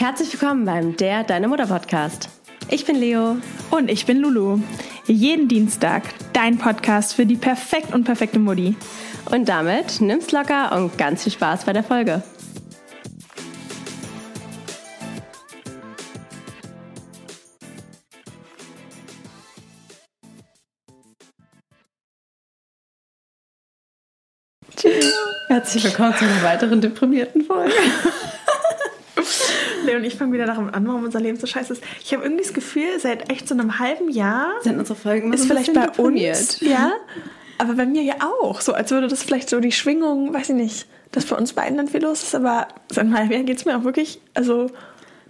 Herzlich willkommen beim Der Deine Mutter Podcast. Ich bin Leo. Und ich bin Lulu. Jeden Dienstag dein Podcast für die perfekt und perfekte Mutti. Und damit nimm's locker und ganz viel Spaß bei der Folge. Herzlich willkommen zu einer weiteren deprimierten Folge. Leon und ich fangen wieder darum an, warum unser Leben so scheiße ist. Ich habe irgendwie das Gefühl, seit echt so einem halben Jahr Sind unsere Folgen ist vielleicht bei uns, ja, aber bei mir ja auch. So, als würde das vielleicht so die Schwingung, weiß ich nicht, dass bei uns beiden dann viel los ist, aber seit einem halben Jahr geht es mir auch wirklich, also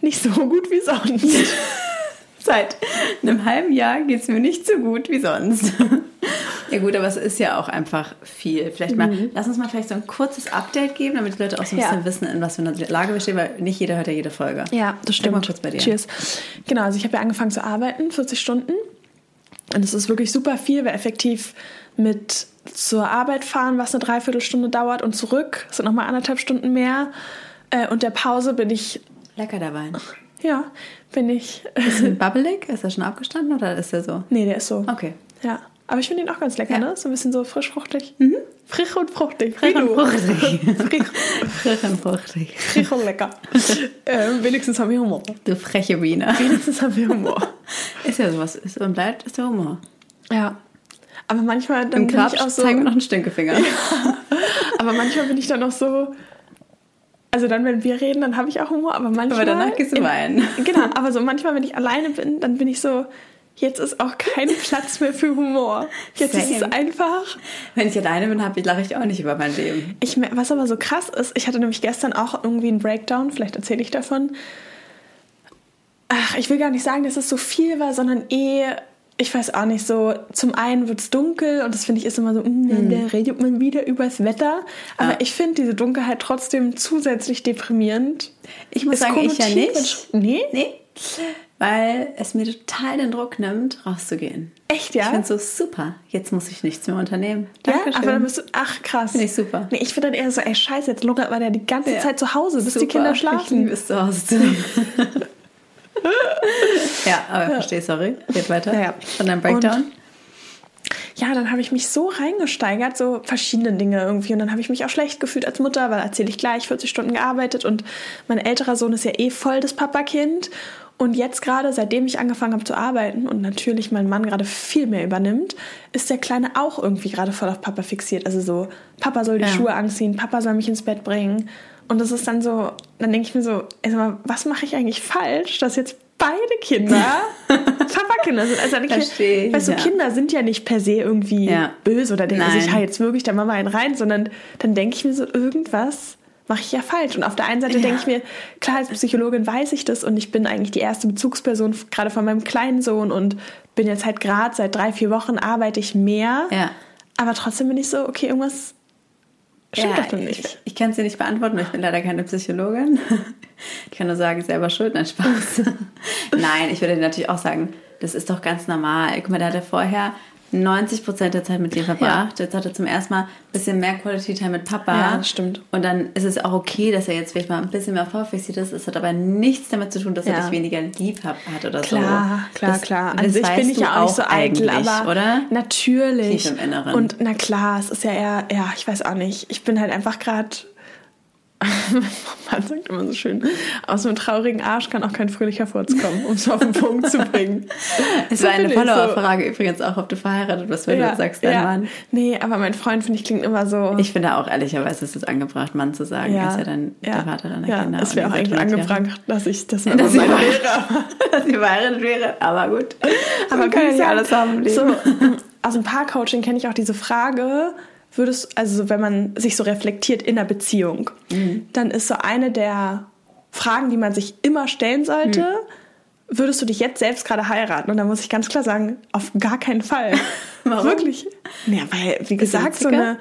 nicht so gut wie sonst. Seit einem halben Jahr geht es mir nicht so gut wie sonst. Ja gut, aber es ist ja auch einfach viel. Vielleicht mal, lass uns mal vielleicht so ein kurzes Update geben, damit die Leute auch so ein Ja. bisschen wissen, in was für einer Lage wir stehen, weil nicht jeder hört ja jede Folge. Ja, das Sag mal stimmt. kurz bei dir. Cheers. Genau, also ich habe ja angefangen zu arbeiten, 40 Stunden. Und es ist wirklich super viel, weil effektiv mit zur Arbeit fahren, was eine Dreiviertelstunde dauert und zurück, sind nochmal anderthalb Stunden mehr. Äh, Und der Pause bin ich, Lecker der Wein. ja, bin ich, Ist ein bubbelig? Ist er schon abgestanden oder ist er so? nee, der ist so. Okay. Ja, aber ich finde ihn auch ganz lecker, Ja. ne? So ein bisschen so frisch fruchtig. Frisch und fruchtig. Frisch und fruchtig. frisch, und fruchtig. frisch und lecker. ähm, wenigstens haben wir Humor. Du freche Biene. Wenigstens haben wir Humor. Ist ja sowas. Ist und bleibt, ist der Humor. Ja. Aber manchmal dann Im bin Grab ich auch so. zeigen wir noch einen Stinkefinger. Aber manchmal bin ich dann auch so. Also dann, wenn wir reden, dann habe ich auch Humor, aber manchmal. Aber danach gehst du weinen. Genau, aber so manchmal, wenn ich alleine bin, dann bin ich so, jetzt ist auch kein Platz mehr für Humor. Jetzt ist es Same. einfach. Wenn ich alleine bin, hab- lache ich auch nicht über mein Leben. Ich, was aber so krass ist, ich hatte nämlich gestern auch irgendwie einen Breakdown, vielleicht erzähle ich davon. Ach, ich will gar nicht sagen, dass es so viel war, sondern eh, ich weiß auch nicht, so zum einen wird es dunkel und das finde ich ist immer so, mm, da redet man wieder übers Wetter. Aber Ja. ich finde diese Dunkelheit trotzdem zusätzlich deprimierend. Ich muss Es sagen, ich ja nicht. Nee? Nee. Weil es mir total den Druck nimmt, rauszugehen. Echt, ja? Ich finde so super. Jetzt muss ich nichts mehr unternehmen. ja, Dankeschön. aber dann bist du, ach krass. Finde ich super. Nee, ich finde dann eher so, ey, scheiße, jetzt lungert man ja die ganze Ja. Zeit zu Hause, bis die Super. Kinder Ich schlafen. liebe es zu Hause zu ja, aber ich verstehe, sorry. Geht weiter. Ja, ja. Von deinem Breakdown. ja, dann habe ich mich so reingesteigert, so verschiedene Dinge irgendwie. Und dann habe ich mich auch schlecht gefühlt als Mutter, weil erzähle ich gleich, 40 Stunden gearbeitet und mein älterer Sohn ist ja eh voll das Papakind. Und jetzt gerade, seitdem ich angefangen habe zu arbeiten und natürlich mein Mann gerade viel mehr übernimmt, ist der Kleine auch irgendwie gerade voll auf Papa fixiert. Also so, Papa soll die Ja. Schuhe anziehen, Papa soll mich ins Bett bringen. Und das ist dann so, dann denke ich mir so, sag mal, was mache ich eigentlich falsch, dass jetzt beide Kinder Papakinder sind? Also Verstehe ich, weißt du, ja. Kinder sind ja nicht per se irgendwie Ja. böse oder denken sich, ha, jetzt wirklich der Mama einen rein, sondern dann denke ich mir so, irgendwas mache ich ja falsch. Und auf der einen Seite Ja. denke ich mir, klar, als Psychologin weiß ich das und ich bin eigentlich die erste Bezugsperson gerade von meinem kleinen Sohn und bin jetzt halt gerade seit drei, vier Wochen arbeite ich mehr. Ja. Aber trotzdem bin ich so, okay, irgendwas stimmt ja, doch noch ich, nicht. ich kann es dir nicht beantworten, weil ich bin leider keine Psychologin. Ich kann nur sagen, selber schuld, nein, Spaß. Nein, ich würde dir natürlich auch sagen, das ist doch ganz normal. Guck mal, der hatte vorher 90 Prozent der Zeit mit dir verbracht. Jetzt hat er zum ersten Mal ein bisschen mehr Quality Time mit Papa. Ja, das stimmt. Und dann ist es auch okay, dass er jetzt vielleicht mal ein bisschen mehr vorfixiert ist. Es hat aber nichts damit zu tun, dass er Ja. dich weniger lieb hat oder so. Klar, klar, klar. An sich bin ich ja auch nicht so eitel, eigentlich, aber oder? natürlich. Tief im Inneren. Und na klar, es ist ja eher, ja, ich weiß auch nicht. Ich bin halt einfach gerade. Man sagt immer so schön, aus einem traurigen Arsch kann auch kein fröhlicher Furz kommen, um es auf den Punkt zu bringen. Es So war eine ich so. Follower-Frage übrigens auch, ob du verheiratet bist, wenn du jetzt sagst, dein Mann. Nee, aber mein Freund, finde ich, klingt immer so. Ich finde auch ehrlicherweise ist es angebracht, Mann zu sagen. Er ist ja dann der Vater deiner ja, Kinder. Es wäre auch eigentlich angebracht, dass ich das Dass immer sie meine wäre. dass sie verheiratet wäre, aber gut. Aber Man kann ja nicht alles haben im Leben. So, aus dem Paarcoaching kenne ich auch diese Frage, würdest, also wenn man sich so reflektiert in einer Beziehung, Mhm. dann ist so eine der Fragen, die man sich immer stellen sollte, Mhm. würdest du dich jetzt selbst gerade heiraten? Und da muss ich ganz klar sagen, auf gar keinen Fall. Warum? Wirklich. Ja, weil, wie gesagt, so eine,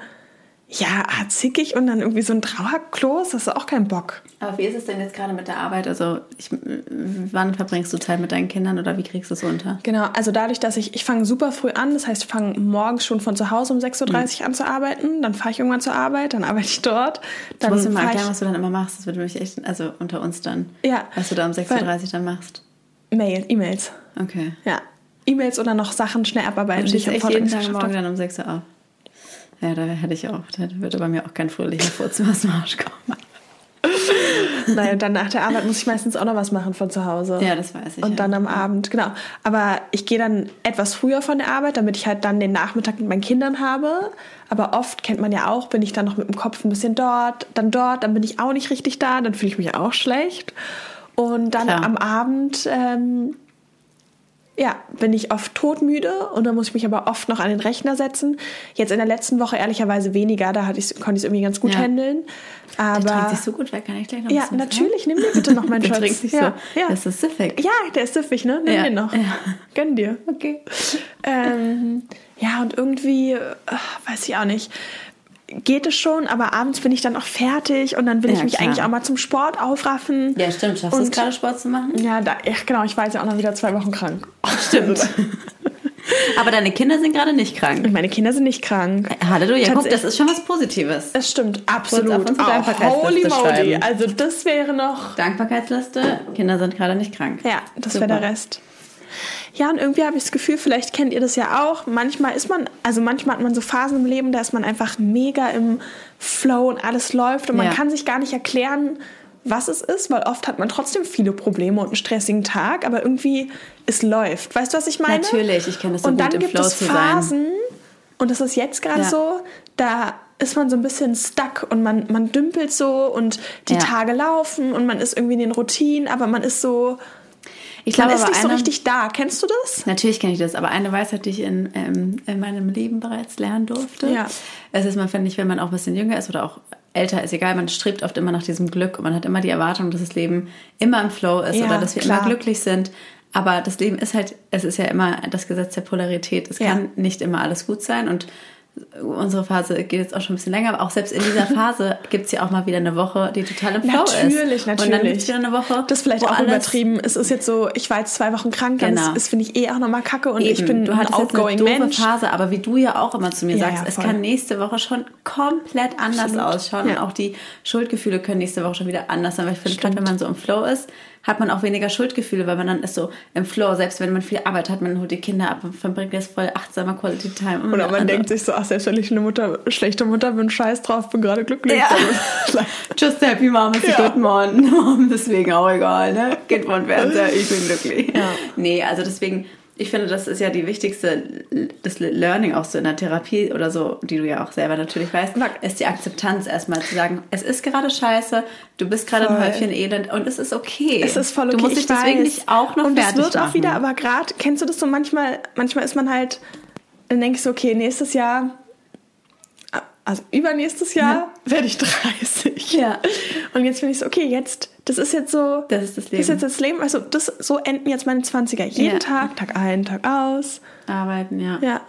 ja, ah, zickig und dann irgendwie so ein Trauerklos, das ist auch kein Bock. Aber wie ist es denn jetzt gerade mit der Arbeit? Also, ich, wann verbringst du Zeit mit deinen Kindern oder wie kriegst du es unter? Genau, also dadurch, dass ich, ich fange super früh an, das heißt, ich fange morgens schon von zu Hause um 6.30 Uhr an zu arbeiten, dann fahre ich irgendwann zur Arbeit, dann arbeite ich dort. Dann du musst mir mal erklären, was du dann immer machst. Das würde mich echt, also unter uns dann. Ja. Was du da um 6.30 Uhr dann machst. Mail, E-Mails. Okay. Ja. E-Mails oder noch Sachen schnell abarbeiten. Und die ich Vortag jeden Tag morgen habe. dann um 6 Uhr auf. Ja, da hätte ich auch, da würde bei mir auch kein fröhlicher Furz aus dem Arsch kommen. Nein, und dann nach der Arbeit muss ich meistens auch noch was machen von zu Hause. Ja, das weiß ich. Und ja. dann am Abend, genau. Aber ich gehe dann etwas früher von der Arbeit, damit ich halt dann den Nachmittag mit meinen Kindern habe. Aber oft kennt man ja auch, bin ich dann noch mit dem Kopf ein bisschen dort, dann dort, dann bin ich auch nicht richtig da, dann fühle ich mich auch schlecht. Und dann Klar. am Abend, ähm, ja, bin ich oft todmüde und dann muss ich mich aber oft noch an den Rechner setzen. Jetzt in der letzten Woche ehrlicherweise weniger, da hatte ich's, konnte ich es irgendwie ganz gut Ja. handeln. Der Aber trinkt sich so gut weg, kann ich gleich noch ja, natürlich, nimm dir bitte noch meinen Der Schatz. trinkt sich ja, so. ja. Das ist süffig. Ja, der ist süffig, ne? Nimm Ja, den noch. ja. Gönn dir. Okay. Ähm, ja, und irgendwie, äh, weiß ich auch nicht, geht es schon, aber abends bin ich dann auch fertig und dann will Ja, ich mich klar. eigentlich auch mal zum Sport aufraffen. Ja, stimmt. Schaffst du es gerade Sport zu machen? Ja, da, ja, genau, ich war jetzt ja auch noch wieder zwei Wochen krank. Stimmt. Aber deine Kinder sind gerade nicht krank. Und meine Kinder sind nicht krank. Halleluja, guck, das ist schon was Positives. Es stimmt, absolut. auf Auch Holy moly. Also das wäre noch... Dankbarkeitsliste, Kinder sind gerade nicht krank. Ja, das wäre der Rest. Ja, und irgendwie habe ich das Gefühl, vielleicht kennt ihr das ja auch. Manchmal ist man, also manchmal hat man so Phasen im Leben, da ist man einfach mega im Flow und alles läuft und man Ja. kann sich gar nicht erklären, was es ist, weil oft hat man trotzdem viele Probleme und einen stressigen Tag, aber irgendwie es läuft. Weißt du, was ich meine? Natürlich, ich kenne es so und dann gibt Flow es. Phasen, und das ist jetzt gerade Ja. so, da ist man so ein bisschen stuck und man, man dümpelt so und die Ja. Tage laufen und man ist irgendwie in den Routinen, aber man ist so, Ich man glaube ist aber nicht so richtig da. Kennst du das? Natürlich kenne ich das, aber eine Weisheit, die ich in, ähm, in meinem Leben bereits lernen durfte. Ja. Es ist, man finde ich, wenn man auch ein bisschen jünger ist oder auch älter ist, egal, man strebt oft immer nach diesem Glück und man hat immer die Erwartung, dass das Leben immer im Flow ist Ja, oder dass wir klar. immer glücklich sind. Aber das Leben ist halt, es ist ja immer das Gesetz der Polarität. Es Ja. kann nicht immer alles gut sein und unsere Phase geht jetzt auch schon ein bisschen länger, aber auch selbst in dieser Phase gibt es ja auch mal wieder eine Woche, die total im Flow ist. Natürlich, Und dann natürlich. gibt es wieder eine Woche, Das ist vielleicht auch übertrieben. Es ist jetzt so, ich war jetzt zwei Wochen krank, Genau. ist, ist finde ich eh auch nochmal kacke und ich Eben, bin du ein hattest jetzt outgoing eine doofe Mensch. Phase, aber wie du ja auch immer zu mir Ja, sagst, ja, es kann nächste Woche schon komplett anders Absolut. ausschauen Ja. und auch die Schuldgefühle können nächste Woche schon wieder anders sein, weil ich finde, gerade wenn man so im Flow ist, hat man auch weniger Schuldgefühle, weil man dann ist so im Flow, selbst wenn man viel Arbeit hat, man holt die Kinder ab und verbringt jetzt voll achtsamer Quality Time. Oder man Also, denkt sich so, ach, selbst wenn ich eine Mutter, schlechte Mutter bin, scheiß drauf, bin gerade glücklich. Ja. Just happy mom ist Ja. good morning. Deswegen auch egal, ne? Kind von Fernseher, ich bin glücklich. Ja. Nee, also deswegen, ich finde, das ist ja die wichtigste, das Learning auch so in der Therapie oder so, die du ja auch selber natürlich weißt, ist die Akzeptanz erstmal zu sagen, es ist gerade scheiße, du bist gerade ein. Häufchen Elend und es ist okay. Es ist voll okay. Du musst ich dich deswegen weiß. nicht auch noch Und es fertig wird auch machen. wieder, aber gerade, kennst du das so manchmal, manchmal ist man halt, dann denkst du, okay, nächstes Jahr, also übernächstes Jahr werde ich 30. Ja. Und jetzt bin ich so, okay, jetzt, das ist jetzt so, Das ist das Das ist Leben. jetzt das Leben, also das, so enden jetzt meine 20er. Jeden Ja. Tag, Tag ein, Tag aus. Arbeiten, ja. Ja.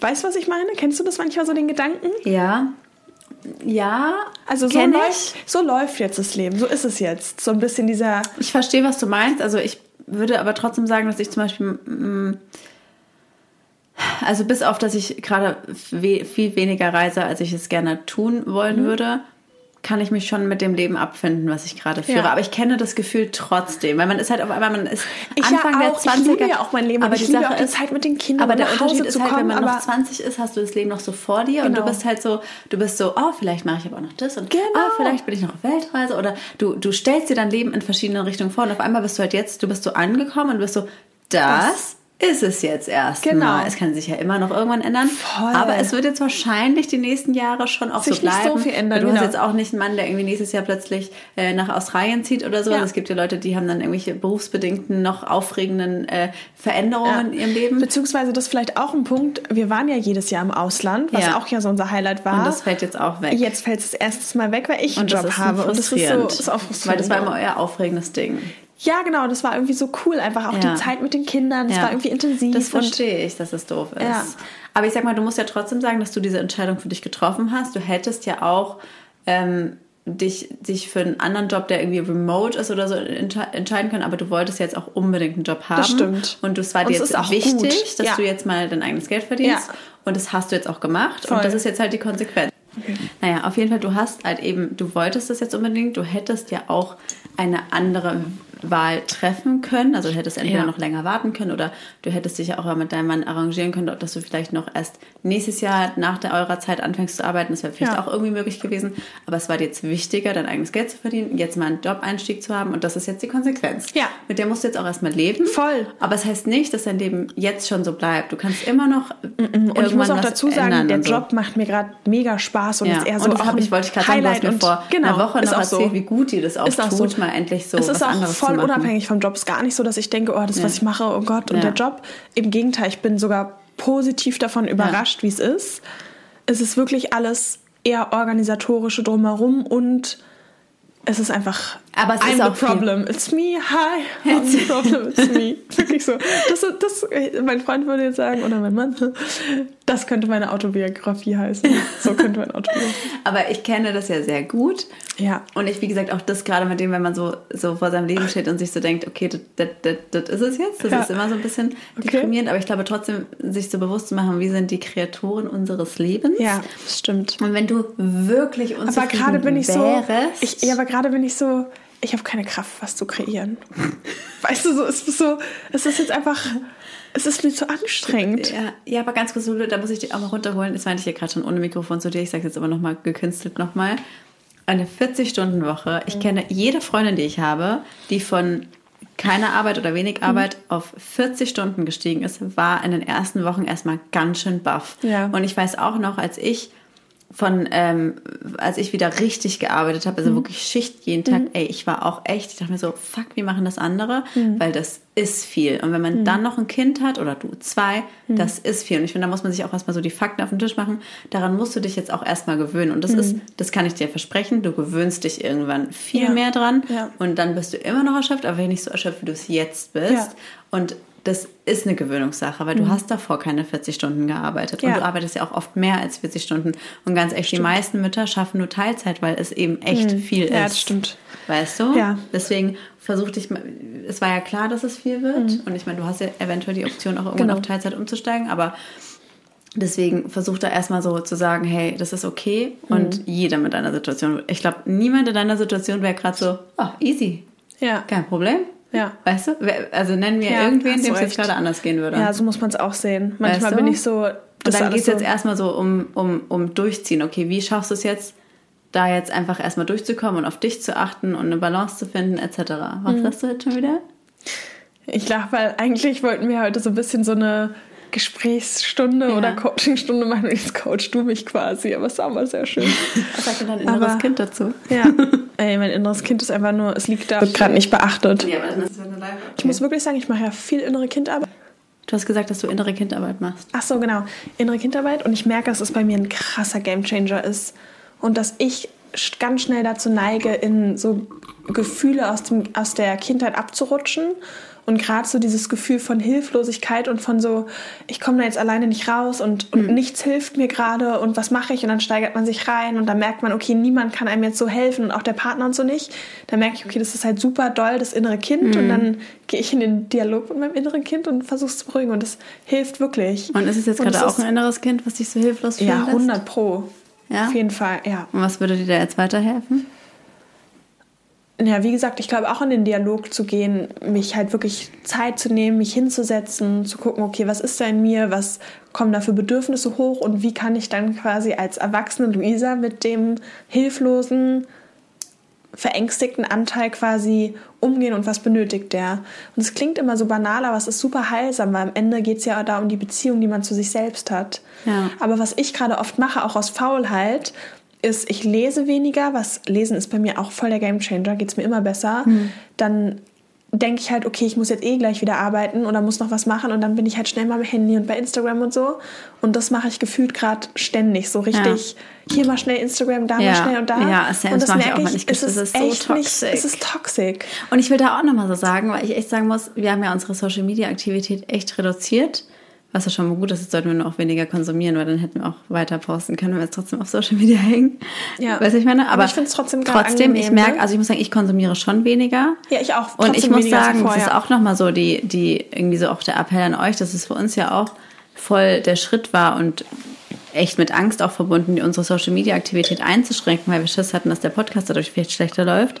Weißt du, was ich meine? Kennst du das manchmal so, den Gedanken? Ja. Ja, Also so läuft, so läuft jetzt das Leben. So ist es jetzt. So ein bisschen dieser. Ich verstehe, was du meinst. Also ich würde aber trotzdem sagen, dass ich zum Beispiel, mm, also bis auf, dass ich gerade we viel weniger reise, als ich es gerne tun wollen Mhm. würde, kann ich mich schon mit dem Leben abfinden, was ich gerade führe. Ja. Aber ich kenne das Gefühl trotzdem, weil man ist halt auf einmal, man ist Ich Anfang ja der auch. 20er. Ich liebe ja auch mein Leben. aber ich die Sache ist, Zeit mit den Kindern, aber der nach Unterschied Hause ist zu halt, kommen. wenn man noch aber 20 ist, hast du das Leben noch so vor dir und Genau. du bist halt so, du bist so, oh, vielleicht mache ich aber auch noch das und Genau. ah, vielleicht bin ich noch auf Weltreise oder du, du stellst dir dein Leben in verschiedene Richtungen vor und auf einmal bist du halt jetzt, du bist so angekommen und bist so, das ist es jetzt erst. Genau. Mal. Es kann sich ja immer noch irgendwann ändern. Voll. Aber es wird jetzt wahrscheinlich die nächsten Jahre schon auch Sich so nicht so bleiben. viel ändern, Du hast genau. jetzt auch nicht einen Mann, der irgendwie nächstes Jahr plötzlich äh, nach Australien zieht oder so. Ja. Es gibt ja Leute, die haben dann irgendwelche berufsbedingten, noch aufregenden äh, Veränderungen in ihrem Leben. Beziehungsweise das ist vielleicht auch ein Punkt. Wir waren ja jedes Jahr im Ausland, was Ja. auch ja so unser Highlight war. Und das fällt jetzt auch weg. Jetzt fällt es das erste Mal weg, weil ich einen Und das Job habe. Und das ist so ist auch frustrierend. Weil das war immer euer aufregendes Ding. Ja, genau, das war irgendwie so cool. Einfach auch Ja. die Zeit mit den Kindern, das Ja. war irgendwie intensiv. Das verstehe ich, dass es doof ist. Ja. Aber ich sag mal, du musst ja trotzdem sagen, dass du diese Entscheidung für dich getroffen hast. Du hättest ja auch ähm, dich, dich für einen anderen Job, der irgendwie remote ist oder so, entsche entscheiden können, aber du wolltest jetzt auch unbedingt einen Job haben. Das stimmt. Und es war dir jetzt ist auch wichtig, gut. dass du jetzt mal dein eigenes Geld verdienst. Und das hast du jetzt auch gemacht. Voll. Und das ist jetzt halt die Konsequenz. Naja, auf jeden Fall, du hast halt eben, du wolltest das jetzt unbedingt, du hättest ja auch eine andere Wahl treffen können. Also du hättest entweder Ja. noch länger warten können oder du hättest dich ja auch mit deinem Mann arrangieren können, dass du vielleicht noch erst nächstes Jahr nach der eurer Zeit anfängst zu arbeiten. Das wäre vielleicht Ja. auch irgendwie möglich gewesen. Aber es war dir jetzt wichtiger, dein eigenes Geld zu verdienen, jetzt mal einen Job-Einstieg zu haben und das ist jetzt die Konsequenz. Ja. Mit der musst du jetzt auch erstmal leben. Voll. Aber es heißt nicht, dass dein Leben jetzt schon so bleibt. Du kannst immer noch Und ich muss auch dazu sagen, der so. Job macht mir gerade mega Spaß und Ja, ist eher so und das auch ich, wollte ich gerade sagen, du hast mir vor genau, einer Woche ist noch auch erzählt, so. wie gut dir das auch Ist auch tut, so. mal endlich so es ist was auch anderes zu voll machen. unabhängig vom Job. Es ist gar nicht so, dass ich denke, oh, das, Ja. was ich mache, oh Gott, und Ja. der Job. Im Gegenteil, ich bin sogar positiv davon überrascht, wie es ist. Es ist wirklich alles eher organisatorische drumherum und es ist einfach. Aber es I'm ist the auch viel- problem. It's me. Hi. I'm the problem. It's me. Wirklich so. Das, das, mein Freund würde jetzt sagen, oder mein Mann, das könnte meine Autobiografie heißen. So könnte meine Autobiografie. Aber ich kenne das ja sehr gut. Ja. Und ich, wie gesagt, auch das gerade mit dem, wenn man so, so vor seinem Leben steht und sich so denkt, okay, das, das, das, ist es jetzt. Das Ja. ist immer so ein bisschen Okay. deprimierend. Aber ich glaube trotzdem, sich so bewusst zu machen, wie sind die Kreatoren unseres Lebens. Ja, das stimmt. Und wenn du wirklich Aber unzufrieden gerade bin ich so. wärst, Ich, ja, aber gerade bin ich so. Ich habe keine Kraft, was zu kreieren. weißt du, so es ist so. Es ist jetzt einfach. Es ist mir zu anstrengend. Ja, ja, aber ganz kurz, da muss ich dich auch mal runterholen. Das meinte ich ja gerade schon ohne Mikrofon zu dir. Ich sage jetzt aber nochmal gekünstelt nochmal. Eine 40-Stunden-Woche. Ich kenne jede Freundin, die ich habe, die von keiner Arbeit oder wenig Arbeit auf 40 Stunden gestiegen ist, war in den ersten Wochen erstmal ganz schön baff. Ja. Und ich weiß auch noch, als ich von, ähm, als ich wieder richtig gearbeitet habe, also wirklich Schicht jeden Tag, ey, ich war auch echt, ich dachte mir so, fuck, wie machen das andere? Weil das ist viel. Und wenn man dann noch ein Kind hat oder du zwei, das ist viel. Und ich finde, da muss man sich auch erstmal so die Fakten auf den Tisch machen. Daran musst du dich jetzt auch erstmal gewöhnen. Und das ist, das kann ich dir versprechen, du gewöhnst dich irgendwann viel Ja. mehr dran. Ja. Und dann bist du immer noch erschöpft, aber nicht so erschöpft, wie du es jetzt bist. Ja. Und das ist eine Gewöhnungssache, weil du hast davor keine 40 Stunden gearbeitet. Und Ja. du arbeitest ja auch oft mehr als 40 Stunden. Und ganz echt, die meisten Mütter schaffen nur Teilzeit, weil es eben echt viel ist. Ja, das stimmt. Weißt du? Ja. Deswegen versuch dich mal, es war ja klar, dass es viel wird. Und ich meine, du hast ja eventuell die Option, auch irgendwann Mhm. Genau. auf Teilzeit umzusteigen, aber deswegen versuch da erstmal so zu sagen, hey, das ist okay. Mhm. Und jeder mit deiner Situation. Ich glaube, niemand in deiner Situation wäre gerade so, oh, easy. Ja. Kein Problem. Ja. Weißt du? Also nennen wir Ja, irgendwen, dem es jetzt gerade anders gehen würde. Ja, so muss man es auch sehen. Manchmal Weißt du? bin ich so. Und dann geht es so, jetzt erstmal so um, um, um Durchziehen. Okay, wie schaffst du es jetzt, da jetzt einfach erstmal durchzukommen und auf dich zu achten und eine Balance zu finden, etc. Was Mhm. hast du jetzt schon wieder? Ich lache, weil eigentlich wollten wir heute so ein bisschen so eine Gesprächsstunde Ja. oder Coachingstunde machen jetzt coachst du mich quasi, aber es auch mal sehr schön. Was sagt denn dein inneres Aber- Kind dazu? Ja, ey, mein inneres Kind ist einfach nur, es liegt da, wird gerade nicht beachtet. Ja, aber dann ist es eine Live. Ich muss wirklich sagen, ich mache ja viel innere Kindarbeit. Du hast gesagt, dass du innere Kindarbeit machst. Ach so, genau, innere Kindarbeit und ich merke, dass es bei mir ein krasser Gamechanger ist und dass ich ganz schnell dazu neige, in so Gefühle aus, dem, aus der Kindheit abzurutschen und gerade so dieses Gefühl von Hilflosigkeit und von so, ich komme da jetzt alleine nicht raus und, und nichts hilft mir gerade und was mache ich und dann steigert man sich rein und dann merkt man, okay, niemand kann einem jetzt so helfen und auch der Partner und so nicht. Dann merke ich, okay, das ist halt super doll, das innere Kind und dann gehe ich in den Dialog mit meinem inneren Kind und versuche es zu beruhigen und das hilft wirklich. Und ist es jetzt gerade auch ein inneres Kind, was dich so hilflos fühlen Ja, lässt? 100 pro. Ja? Auf jeden Fall, ja. Und was würde dir da jetzt weiterhelfen? Ja, wie gesagt, ich glaube auch in den Dialog zu gehen, mich halt wirklich Zeit zu nehmen, mich hinzusetzen, zu gucken, okay, was ist da in mir, was kommen da für Bedürfnisse hoch und wie kann ich dann quasi als erwachsene Luisa mit dem hilflosen, verängstigten Anteil quasi umgehen und was benötigt der. Und es klingt immer so banal, aber es ist super heilsam, weil am Ende geht es ja da um die Beziehung, die man zu sich selbst hat. Ja. Aber was ich gerade oft mache, auch aus Faulheit, ist, ich lese weniger, was Lesen ist bei mir auch voll der Gamechanger, geht es mir immer besser. Dann denke ich halt, okay, ich muss jetzt eh gleich wieder arbeiten oder muss noch was machen und dann bin ich halt schnell mal am Handy und bei Instagram und so. Und das mache ich gefühlt gerade ständig, so richtig, hier mal schnell Instagram, da Ja. mal schnell und da. Ja, Sam, und das das mach ich merke ich, nicht. es ist, ist so echt nicht, toxic. es ist toxic. Und ich will da auch nochmal so sagen, weil ich echt sagen muss, wir haben ja unsere Social Media Aktivität echt reduziert, was ja schon mal gut ist, jetzt sollten wir nur auch weniger konsumieren, weil dann hätten wir auch weiter posten können, wenn wir jetzt trotzdem auf Social Media hängen. Ja. Weißt du, ich meine? Aber, aber ich finde es trotzdem Trotzdem, ich merke, ne? also ich muss sagen, ich konsumiere schon weniger. Ja, ich auch. Und ich muss sagen, das ist auch nochmal so die, die, irgendwie so auch der Appell an euch, dass es für uns ja auch voll der Schritt war und echt mit Angst auch verbunden, unsere Social Media Aktivität einzuschränken, weil wir Schiss hatten, dass der Podcast dadurch vielleicht schlechter läuft.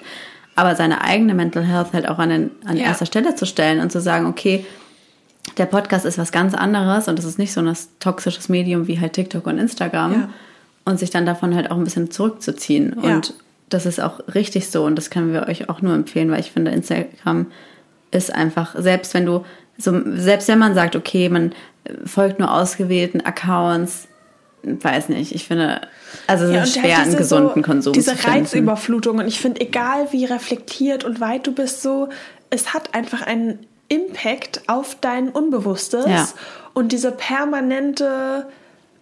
Aber seine eigene Mental Health halt auch an, den, an ja. erster Stelle zu stellen und zu sagen, okay, der Podcast ist was ganz anderes und es ist nicht so ein toxisches Medium wie halt TikTok und Instagram ja. und sich dann davon halt auch ein bisschen zurückzuziehen. Ja. Und das ist auch richtig so und das können wir euch auch nur empfehlen, weil ich finde, Instagram ist einfach, selbst wenn du, so, selbst wenn man sagt, okay, man folgt nur ausgewählten Accounts, weiß nicht, ich finde, also es ja, ist schwer, einen gesunden so, Konsum diese zu finden. Reizüberflutung und ich finde, egal wie reflektiert und weit du bist, so, es hat einfach einen Impact auf dein Unbewusstes ja. und diese permanente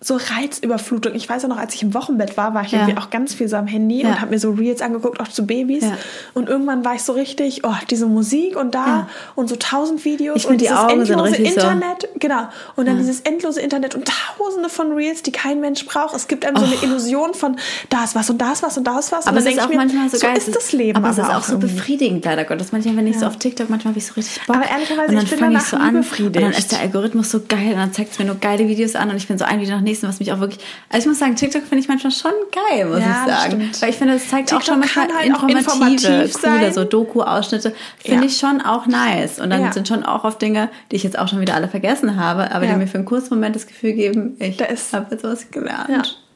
so Reizüberflutung. Ich weiß ja noch, als ich im Wochenbett war, war ich ja. irgendwie auch ganz viel so am Handy ja. und habe mir so Reels angeguckt, auch zu Babys. Ja. Und irgendwann war ich so richtig, oh, diese Musik und da und so tausend Videos ich und dieses die endlose Internet. So. Genau. Und dann dieses endlose Internet und tausende von Reels, die kein Mensch braucht. Es gibt einem oh. so eine oh. Illusion von, da ist was und da ist was und da ist was. Aber es ist auch mir, manchmal so, so geil. ist das Leben. Aber, aber es ist auch, so befriedigend, leider Gottes. Manchmal, wenn ich so auf TikTok, manchmal habe ich so richtig Bock. Aber ehrlicherweise, und dann fange ich so an. Und dann ist der Algorithmus so geil und dann zeigt es mir nur geile Videos an und ich bin so ein Video nach nächsten, was mich auch wirklich also ich muss sagen, TikTok finde ich manchmal schon geil, muss ja, ich sagen. Stimmt. Weil ich finde, es zeigt TikTok auch schon manchmal halt informative, informativ coole, so Doku-Ausschnitte. Finde ja. ich schon auch nice. Und dann ja. sind schon auch oft Dinge, die ich jetzt auch schon wieder alle vergessen habe, aber die mir für einen kurzen Moment das Gefühl geben, ich habe jetzt was gelernt.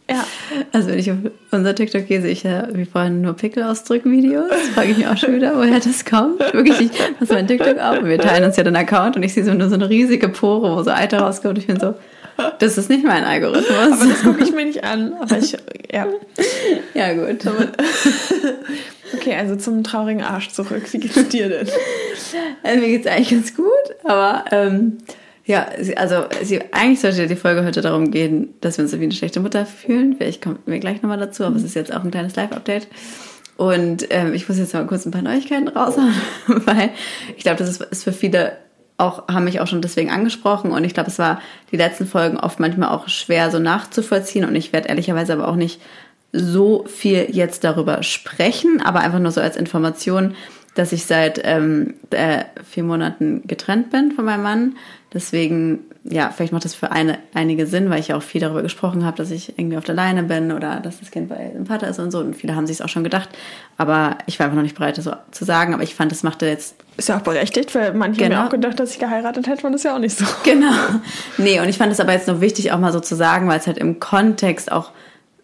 Ja. Also wenn ich auf unser TikTok gehe, sehe ich ja wie vorhin nur Pickel ausdrücken Videos. Frage ich mich auch schon wieder, woher das kommt. Wirklich, ich mache mein TikTok auf und wir teilen uns ja den Account und ich sehe so nur so eine riesige Pore, wo so Alter rauskommt. Ich bin so, das ist nicht mein Algorithmus. Aber das gucke ich mir nicht an. Aber ich, ja. Ja, gut. Okay, also zum traurigen Arsch zurück. Wie geht's dir denn? Also, mir geht's eigentlich ganz gut, aber ähm, ja, also sie, eigentlich sollte die Folge heute darum gehen, dass wir uns wie eine schlechte Mutter fühlen. Vielleicht kommen wir gleich nochmal dazu, aber es ist jetzt auch ein kleines Live-Update. Und ähm, ich muss jetzt mal kurz ein paar Neuigkeiten raushauen, weil ich glaube, das ist, ist für viele auch, haben mich auch schon deswegen angesprochen und ich glaube, es war die letzten Folgen oft manchmal auch schwer so nachzuvollziehen und ich werde ehrlicherweise aber auch nicht so viel jetzt darüber sprechen, aber einfach nur so als Information, dass ich seit ähm, äh, vier Monaten getrennt bin von meinem Mann. Deswegen, ja, vielleicht macht das für eine, einige Sinn, weil ich ja auch viel darüber gesprochen habe, dass ich irgendwie auf der Leine bin oder dass das Kind bei dem Vater ist und so. Und viele haben sich es auch schon gedacht. Aber ich war einfach noch nicht bereit, das so zu sagen. Aber ich fand, das machte jetzt. Ist ja auch berechtigt, weil manche genau. haben ja auch gedacht, dass ich geheiratet hätte, und das ist ja auch nicht so. Genau. Nee, und ich fand es aber jetzt noch wichtig, auch mal so zu sagen, weil es halt im Kontext auch,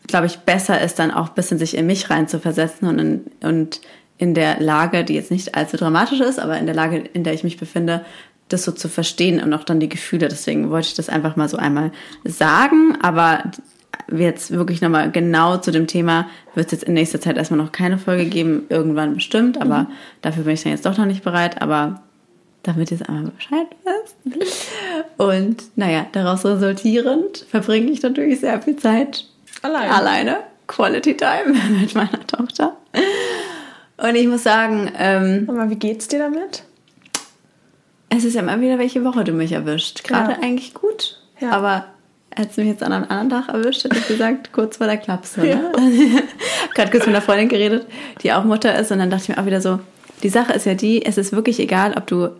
glaube ich, besser ist, dann auch ein bisschen sich in mich rein zu versetzen und in, und in der Lage, die jetzt nicht allzu dramatisch ist, aber in der Lage, in der ich mich befinde, das so zu verstehen und auch dann die Gefühle. Deswegen wollte ich das einfach mal so einmal sagen. Aber jetzt wirklich nochmal genau zu dem Thema wird es jetzt in nächster Zeit erstmal noch keine Folge geben, irgendwann bestimmt, aber mhm. dafür bin ich dann jetzt doch noch nicht bereit. Aber damit ihr es einmal Bescheid wisst. Und naja, daraus resultierend verbringe ich natürlich sehr viel Zeit alleine. alleine. Quality Time mit meiner Tochter. Und ich muss sagen. Ähm, Aber wie geht's dir damit? Es ist ja immer wieder, welche Woche du mich erwischt. Gerade ja. eigentlich gut. Ja. Aber hättest du mich jetzt an einem anderen Tag erwischt, hätte ich gesagt, kurz vor der Klapse. Ne? Ja. Gerade kurz mit einer Freundin geredet, die auch Mutter ist. Und dann dachte ich mir auch wieder so, die Sache ist ja die, es ist wirklich egal, ob du,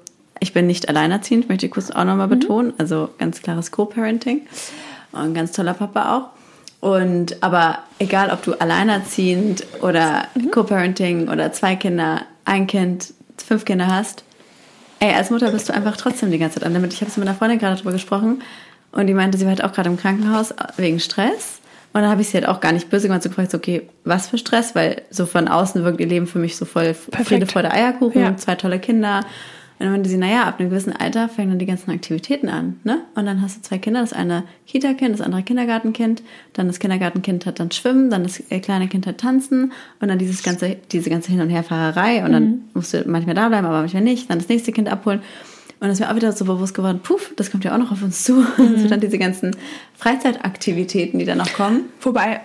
ich bin nicht alleinerziehend, möchte ich kurz auch nochmal mhm. betonen. Also ganz klares Co-Parenting. Und ganz toller Papa auch. Und aber egal, ob du alleinerziehend oder mhm. Co-Parenting oder zwei Kinder, ein Kind, fünf Kinder hast, ey, als Mutter bist du einfach trotzdem die ganze Zeit am Limit. Ich habe es mit einer Freundin gerade drüber gesprochen und die meinte, sie war halt auch gerade im Krankenhaus wegen Stress. Und dann habe ich sie halt auch gar nicht böse gemacht, so gefragt, so, okay, was für Stress? Weil so von außen wirkt ihr Leben für mich so voll Perfekt. Friede, Freude, Eierkuchen, ja. zwei tolle Kinder, und dann meinte sie, naja, ab einem gewissen Alter fangen dann die ganzen Aktivitäten an. Ne? Und dann hast du zwei Kinder, das eine Kita-Kind, das andere Kindergartenkind. Dann das Kindergartenkind hat dann Schwimmen, dann das äh, kleine Kind hat Tanzen und dann dieses ganze, diese ganze Hin- und Herfahrerei. Und dann mhm. musst du manchmal da bleiben, aber manchmal nicht. Dann das nächste Kind abholen. Und das ist mir auch wieder so bewusst geworden, puff, das kommt ja auch noch auf uns zu. Mhm. Also dann diese ganzen Freizeitaktivitäten, die dann noch kommen. Wobei,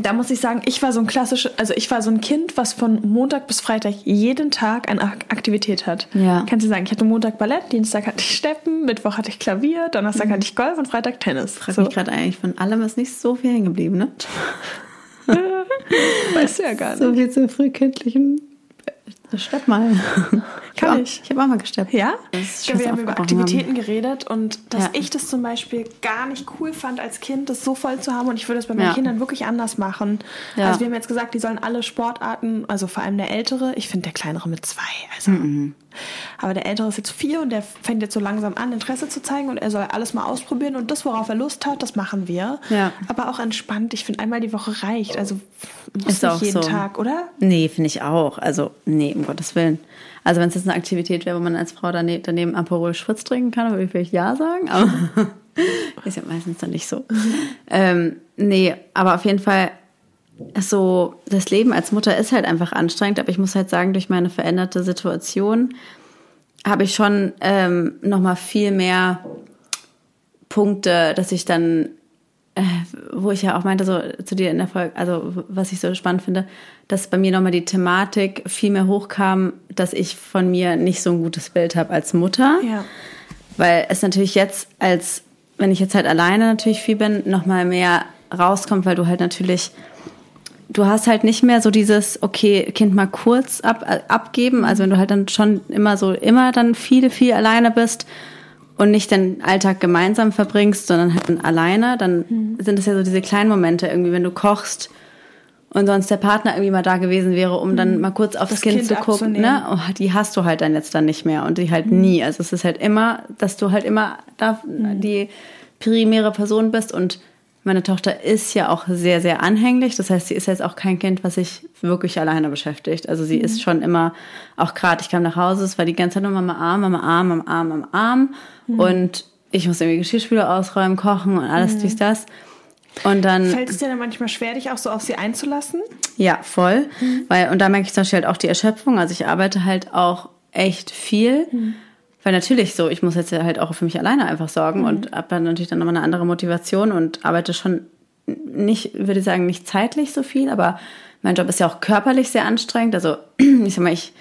da muss ich sagen, ich war so ein klassisches, also ich war so ein Kind, was von Montag bis Freitag jeden Tag eine Ak- Aktivität hat. Ja. Kannst du sagen, ich hatte Montag Ballett, Dienstag hatte ich Steppen, Mittwoch hatte ich Klavier, Donnerstag hatte ich Golf und Freitag Tennis. Frag So, mich gerade eigentlich, von allem ist nicht so viel hängen geblieben, ne? weißt du ja gar nicht. So viel zu frühkindlichen. Stepp mal. Kann auch- ich. Ich habe auch mal gesteppt. Ja? Das Ja, wir haben über Aktivitäten geredet und dass Ja. ich das zum Beispiel gar nicht cool fand als Kind, das so voll zu haben und ich würde es bei meinen Ja. Kindern wirklich anders machen. Ja. Also wir haben jetzt gesagt, die sollen alle Sportarten, also vor allem der Ältere, ich finde der Kleinere mit zwei, also. Mhm. Aber der Ältere ist jetzt vier und der fängt jetzt so langsam an, Interesse zu zeigen und er soll alles mal ausprobieren und das, worauf er Lust hat, das machen wir. Ja. Aber auch entspannt, ich finde einmal die Woche reicht, also muss Ist nicht jeden so. Tag, oder? Nee, finde ich auch. Also, nee, um Gottes Willen. Also, wenn es jetzt eine Aktivität wäre, wo man als Frau daneben, daneben Aperol Spritz trinken kann, würde ich vielleicht ja sagen. Aber ist ja meistens dann nicht so. Ähm, nee, aber auf jeden Fall, so, das Leben als Mutter ist halt einfach anstrengend. Aber ich muss halt sagen, durch meine veränderte Situation habe ich schon ähm, nochmal viel mehr Punkte, dass ich dann, äh, wo ich ja auch meinte, so zu dir in der Folge, also was ich so spannend finde, dass bei mir nochmal die Thematik viel mehr hochkam, dass ich von mir nicht so ein gutes Bild habe als Mutter. Ja. Weil es natürlich jetzt als, wenn ich jetzt halt alleine natürlich viel bin, nochmal mehr rauskommt, weil du halt natürlich, du hast halt nicht mehr so dieses, okay, Kind mal kurz ab, äh, abgeben. Also wenn du halt dann schon immer so, immer dann viel, viel alleine bist und nicht den Alltag gemeinsam verbringst, sondern halt dann alleine, dann sind es ja so diese kleinen Momente irgendwie, wenn du kochst und sonst der Partner irgendwie mal da gewesen wäre, um dann mal kurz aufs Das Kind, Kind zu gucken, ne? Oh, die hast du halt dann jetzt dann nicht mehr und die halt nie. Also es ist halt immer, dass du halt immer da die primäre Person bist und meine Tochter ist ja auch sehr, sehr anhänglich. Das heißt, sie ist jetzt auch kein Kind, was sich wirklich alleine beschäftigt. Also sie ist schon immer, auch gerade, ich kam nach Hause, es war die ganze Zeit nur Mama Arm, Mama Arm, Mama Arm, Mama Arm. Und ich muss irgendwie Geschirrspüler ausräumen, kochen und alles dies, das. Und dann. Fällt es dir dann manchmal schwer, dich auch so auf sie einzulassen? Ja, voll. Weil, und da merke ich zum Beispiel halt auch die Erschöpfung. Also ich arbeite halt auch echt viel. Weil natürlich so, ich muss jetzt ja halt auch für mich alleine einfach sorgen und habe dann natürlich dann nochmal eine andere Motivation und arbeite schon nicht, würde ich sagen, nicht zeitlich so viel, aber mein Job ist ja auch körperlich sehr anstrengend. Also ich sag mal, ich,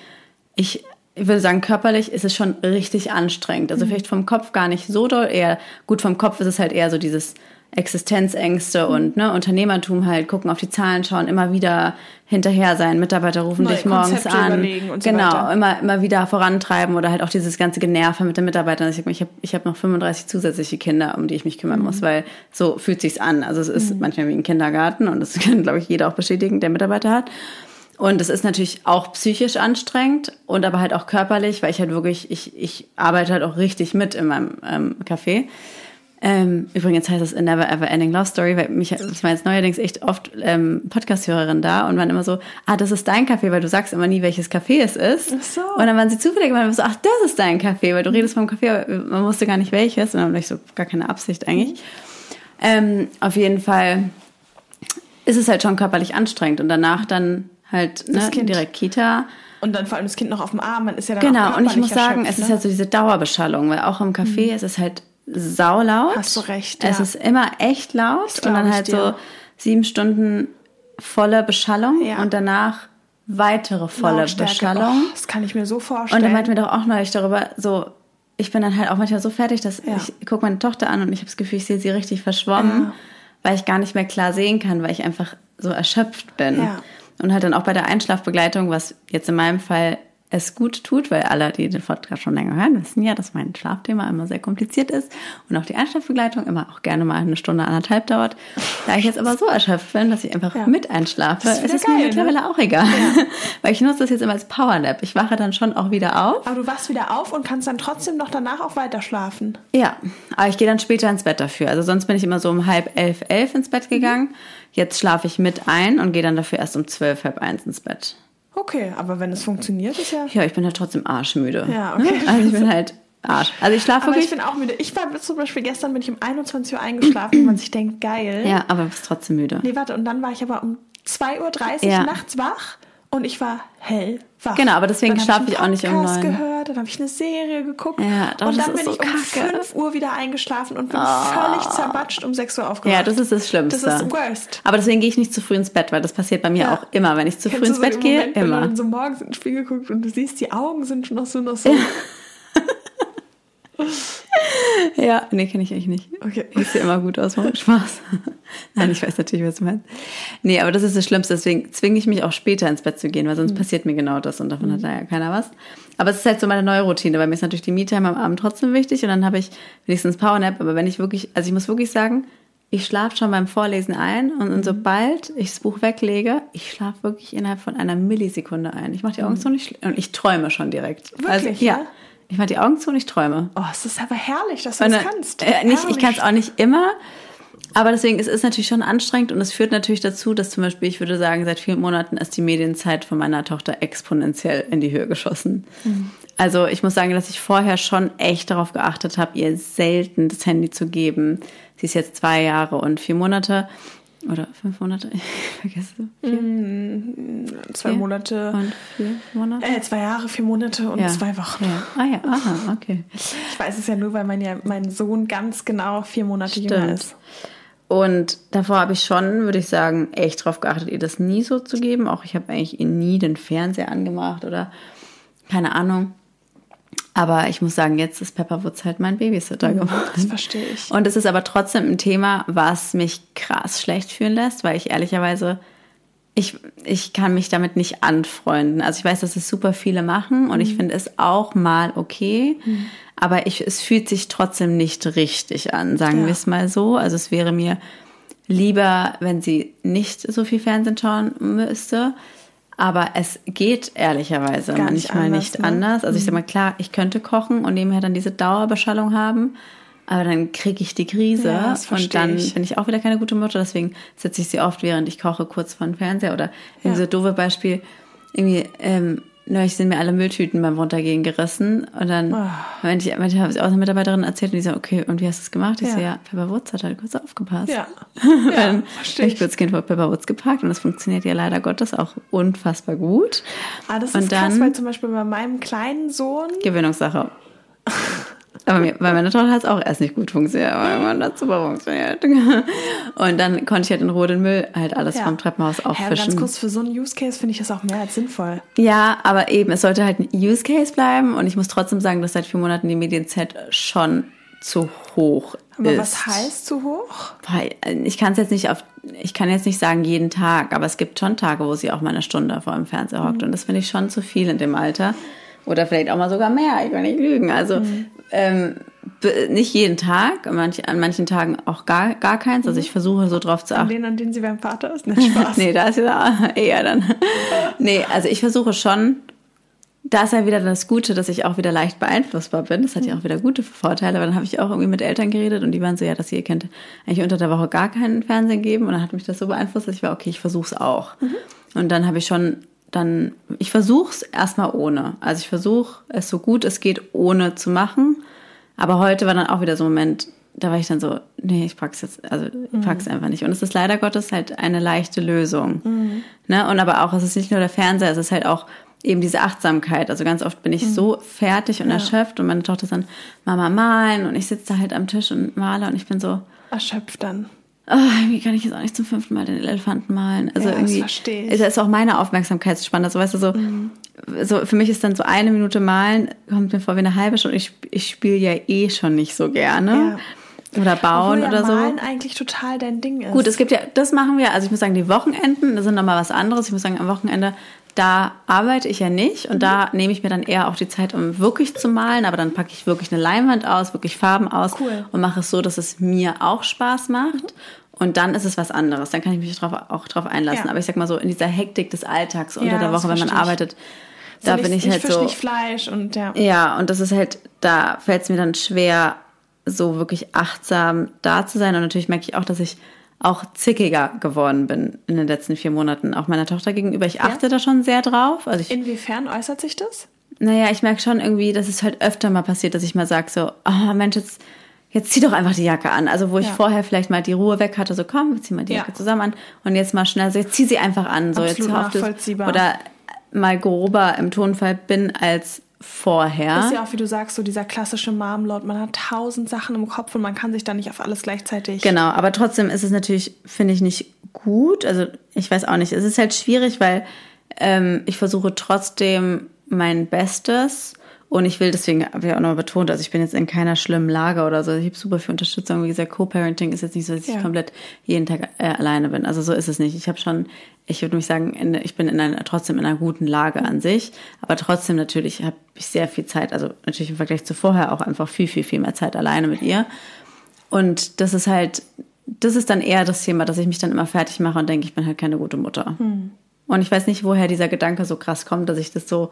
ich, ich würde sagen, körperlich ist es schon richtig anstrengend. Also vielleicht vom Kopf gar nicht so doll, eher gut vom Kopf ist es halt eher so dieses Existenzängste und ne, Unternehmertum halt, gucken auf die Zahlen, schauen, immer wieder hinterher sein, Mitarbeiter rufen Neue dich morgens Konzepte an. so genau, weiter. immer, immer wieder vorantreiben oder halt auch dieses ganze Generve mit den Mitarbeitern. Also ich habe ich hab noch 35 zusätzliche Kinder, um die ich mich kümmern Mhm. muss, weil so fühlt sich's an. Also es ist manchmal wie ein Kindergarten und das kann, glaube ich, jeder auch bestätigen, der Mitarbeiter hat. Und es ist natürlich auch psychisch anstrengend und aber halt auch körperlich, weil ich halt wirklich, ich, ich arbeite halt auch richtig mit in meinem ähm, Café. Ähm, übrigens heißt es A Never Ever Ending Love Story, weil mich, ich war jetzt neuerdings echt oft ähm, Podcast-Hörerin da und waren immer so, ah, das ist dein Café, weil du sagst immer nie, welches Café es ist. Ach so. Und dann waren sie zufällig immer so, ach, das ist dein Café, weil du redest vom Café, aber man wusste gar nicht welches. Und dann war ich so, gar keine Absicht eigentlich. Ähm, auf jeden Fall ist es halt schon körperlich anstrengend und danach dann halt ne, Kind. direkt Kita. Und dann vor allem das Kind noch auf dem Arm, man ist ja dann auch Genau, und ich muss sagen, erschöpft, es ist ne? halt so diese Dauerbeschallung, weil auch im Café ist es halt saulaut. Hast du recht, Es ja. ist immer echt laut und dann halt so sieben Stunden volle Beschallung Ja. und danach weitere volle Lautstärke. Beschallung. Oh, das kann ich mir so Und vorstellen. dann meinten wir doch auch neulich darüber, so, ich bin dann halt auch manchmal so fertig, dass Ja. ich gucke meine Tochter an und ich habe das Gefühl, ich sehe sie richtig verschwommen, Ja. weil ich gar nicht mehr klar sehen kann, weil ich einfach so erschöpft bin. Ja. Und halt dann auch bei der Einschlafbegleitung, was jetzt in meinem Fall es gut tut, weil alle, die den Podcast schon länger hören, wissen ja, dass mein Schlafthema immer sehr kompliziert ist und auch die Einschlafbegleitung immer auch gerne mal eine Stunde, anderthalb dauert. Da ich jetzt aber so erschöpft bin, dass ich einfach Ja. mit einschlafe, Das ist ist es mir geil, ne? mittlerweile auch egal. weil ich nutze das jetzt immer als Powernap. Ich wache dann schon auch wieder auf. Aber du wachst wieder auf und kannst dann trotzdem noch danach auch weiter schlafen. Ja, aber ich gehe dann später ins Bett dafür. Also sonst bin ich immer so um halb elf, elf ins Bett gegangen. Jetzt schlafe ich mit ein und gehe dann dafür erst um zwölf, halb eins ins Bett. Okay, aber wenn es funktioniert, ist ja. Ja, ich bin halt trotzdem arschmüde. Ja, okay. Ne? Also ich bin halt Arsch. Also ich schlafe Aber ich wirklich. bin auch müde. Ich war zum Beispiel gestern bin ich um 21 Uhr eingeschlafen, wo man sich denkt, geil. ja, aber bist trotzdem müde. Nee, warte, und dann war ich aber um 2.30 Uhr Ja. nachts wach und ich war hellwach. Genau, aber deswegen schlafe ich auch nicht um neun. gehört, dann habe ich eine Serie geguckt Ja, doch, und dann bin so ich um kacke. 5 Uhr wieder eingeschlafen und bin Ah. völlig zerbatscht um 6 Uhr aufgewacht. Ja, das ist das Schlimmste. Das ist worst. Aber deswegen gehe ich nicht zu früh ins Bett, weil das passiert bei mir Ja. auch immer. Wenn ich zu früh Kennst du ins so Bett den gehe, Moment, Wenn immer. dann so morgens ins Spiegel guckst und du siehst, die Augen sind noch so, noch so. Ja, nee, kenne ich eigentlich nicht. Okay. Ich sehe immer gut aus, macht Spaß. Nein, ich weiß natürlich, was du meinst. Nee, aber das ist das Schlimmste, deswegen zwinge ich mich auch später ins Bett zu gehen, weil Mhm. sonst passiert mir genau das und davon hat da ja keiner was. Aber es ist halt so meine neue Routine, weil mir ist natürlich die Me-Time am Abend trotzdem wichtig und dann habe ich wenigstens Powernap, aber wenn ich wirklich, also ich muss wirklich sagen, ich schlafe schon beim Vorlesen ein und, Mhm. und sobald ich das Buch weglege, ich schlafe wirklich innerhalb von einer Millisekunde ein. Ich mache die Augen zu und ich, und ich träume schon direkt. also, Mhm. Wirklich, ja? ja? Ich mache die Augen zu und ich träume. Oh, es ist aber herrlich, dass du Und das kannst. Äh, nicht, ich kann es auch nicht immer. Aber deswegen, es ist natürlich schon anstrengend und es führt natürlich dazu, dass zum Beispiel, ich würde sagen, seit vielen Monaten ist die Medienzeit von meiner Tochter exponentiell in die Höhe geschossen. Also ich muss sagen, dass ich vorher schon echt darauf geachtet habe, ihr selten das Handy zu geben. Sie ist jetzt zwei Jahre und vier Monate oder fünf Monate, ich vergesse. Vier Zwei vier Monate. und vier Monate. Äh, zwei Jahre, vier Monate und Ja. zwei Wochen. Ja. Ah ja, aha, okay. Ich weiß es ja nur, weil mein, ja, mein Sohn ganz genau vier Monate jünger ist. Und davor habe ich schon, würde ich sagen, echt drauf geachtet, ihr das nie so zu geben. Auch ich habe eigentlich nie den Fernseher angemacht oder keine Ahnung. Aber ich muss sagen, jetzt ist Pepperwoods halt mein Babysitter geworden. Das verstehe ich. Und es ist aber trotzdem ein Thema, was mich krass schlecht fühlen lässt, weil ich ehrlicherweise, ich, ich kann mich damit nicht anfreunden. Also ich weiß, dass es super viele machen und ich finde es auch mal okay, aber ich, es fühlt sich trotzdem nicht richtig an, sagen Ja. wir es mal so. Also es wäre mir lieber, wenn sie nicht so viel Fernsehen schauen müsste. Aber es geht ehrlicherweise Gar nicht manchmal anders, nicht ne? anders. Also ich sag mal, klar, ich könnte kochen und nebenher dann diese Dauerbeschallung haben. Aber dann kriege ich die Krise Ja, und dann ich. bin ich auch wieder keine gute Mutter. Deswegen sitze ich sie oft, während ich koche, kurz vor dem Fernseher. Oder Ja. so doofe Beispiel, irgendwie, ähm, neulich sind mir alle Mülltüten beim Runtergehen gerissen. Und dann, Ah. wenn ich, ich habe es auch einer Mitarbeiterin erzählt und die so, okay, und wie hast du es gemacht? Ich Ja. so, ja, Pepper Woods hat halt kurz aufgepasst. Ja. Dann ja habe verstehe ich ich. kurz Kind vor Pepper Woods geparkt und das funktioniert ja leider Gottes auch unfassbar gut. Ah, das und ist krass, dann- weil zum Beispiel bei meinem kleinen Sohn, Gewöhnungssache. Aber mir, bei meiner Tochter hat es auch erst nicht gut funktioniert, aber es super funktioniert. Und dann konnte ich halt in Ruhe den Müll halt alles vom Treppenhaus Ja, aber ganz auffischen. kurz, für so einen Use Case finde ich das auch mehr als sinnvoll. Ja, aber eben, es sollte halt ein Use Case bleiben und ich muss trotzdem sagen, dass seit vier Monaten die Medienzeit schon zu hoch Aber ist. was heißt zu hoch? Weil, äh, Ich kann es jetzt nicht auf, ich kann jetzt nicht sagen jeden Tag, aber es gibt schon Tage, wo sie auch mal eine Stunde vor dem Fernseher hockt und das finde ich schon zu viel in dem Alter. Oder vielleicht auch mal sogar mehr, ich will nicht lügen. Also ähm, be- nicht jeden Tag, an, manch, an manchen Tagen auch gar, gar keins. Also ich versuche so drauf zu An achten. denen, an denen sie beim Vater ist? Nicht Spaß. nee, da ist ja eher dann. nee, also ich versuche schon, da ist ja wieder das Gute, dass ich auch wieder leicht beeinflussbar bin. Das hat ja auch wieder gute Vorteile, aber dann habe ich auch irgendwie mit Eltern geredet und die waren so, ja, dass ihr könnt eigentlich unter der Woche gar keinen Fernsehen geben und dann hat mich das so beeinflusst, dass ich war, okay, ich versuche es auch. Und dann habe ich schon dann, ich versuche es erstmal ohne. Also ich versuche es so gut es geht ohne zu machen. Aber heute war dann auch wieder so ein Moment, da war ich dann so, nee, ich pack's jetzt, also ich pack's einfach nicht. Und es ist leider Gottes halt eine leichte Lösung. Ne? Und aber auch, es ist nicht nur der Fernseher, es ist halt auch eben diese Achtsamkeit. Also ganz oft bin ich so fertig und erschöpft und meine Tochter ist dann Mama malen und ich sitze da halt am Tisch und male und ich bin so, Erschöpft dann. oh, irgendwie kann ich jetzt auch nicht zum fünften Mal den Elefanten malen. Also Ja, das irgendwie versteh ich. ist ist auch meine Aufmerksamkeitsspanne. Also weißt du so, so für mich ist dann so eine Minute malen kommt mir vor wie eine halbe Stunde. Ich, ich spiele ja eh schon nicht so gerne oder bauen ja oder so. Malen eigentlich total dein Ding ist. Gut, es gibt ja, das machen wir, also ich muss sagen, die Wochenenden, das sind nochmal was anderes. Ich muss sagen, am Wochenende, da arbeite ich ja nicht und da Mhm. nehme ich mir dann eher auch die Zeit, um wirklich zu malen, aber dann packe ich wirklich eine Leinwand aus, wirklich Farben aus Cool. und mache es so, dass es mir auch Spaß macht. Und dann ist es was anderes. Dann kann ich mich drauf, auch drauf einlassen. Ja. Aber ich sag mal so, in dieser Hektik des Alltags unter Ja, der Woche, wenn man verstehe ich. Arbeitet, So da nicht, bin ich nicht halt Fisch, so. nicht Fleisch und ja. Ja, und das ist halt, da fällt es mir dann schwer, so wirklich achtsam da zu sein. Und natürlich merke ich auch, dass ich auch zickiger geworden bin in den letzten vier Monaten, auch meiner Tochter gegenüber. Ich achte da schon sehr drauf. Also ich, Inwiefern äußert sich das? naja, ich merke schon irgendwie, dass es halt öfter mal passiert, dass ich mal sage so, oh Mensch, jetzt, jetzt zieh doch einfach die Jacke an. Also wo ich Ja. vorher vielleicht mal die Ruhe weg hatte, so komm, wir ziehen mal die Ja. Jacke zusammen an und jetzt mal schnell so, jetzt zieh sie einfach an. So, Absolut jetzt das- nachvollziehbar. Oder mal grober im Tonfall bin als vorher. Das ist ja auch, wie du sagst, so dieser klassische Marmlord. Man hat tausend Sachen im Kopf und man kann sich da nicht auf alles gleichzeitig. Genau, aber trotzdem ist es natürlich, finde ich, nicht gut. Also ich weiß auch nicht. Es ist halt schwierig, weil ähm, ich versuche trotzdem mein Bestes und ich will, deswegen habe ich auch noch betont, also ich bin jetzt in keiner schlimmen Lage oder so. Ich habe super viel Unterstützung. Wie gesagt, Co-Parenting ist jetzt nicht so, dass ich ja. komplett jeden Tag äh, alleine bin. Also so ist es nicht. Ich habe schon, ich würde mich sagen, in, ich bin in einer, trotzdem in einer guten Lage an sich. Aber trotzdem natürlich habe ich sehr viel Zeit, also natürlich im Vergleich zu vorher auch einfach viel, viel, viel mehr Zeit alleine mit ihr. Und das ist halt, das ist dann eher das Thema, dass ich mich dann immer fertig mache und denke, ich bin halt keine gute Mutter. Hm. Und ich weiß nicht, woher dieser Gedanke so krass kommt, dass ich das so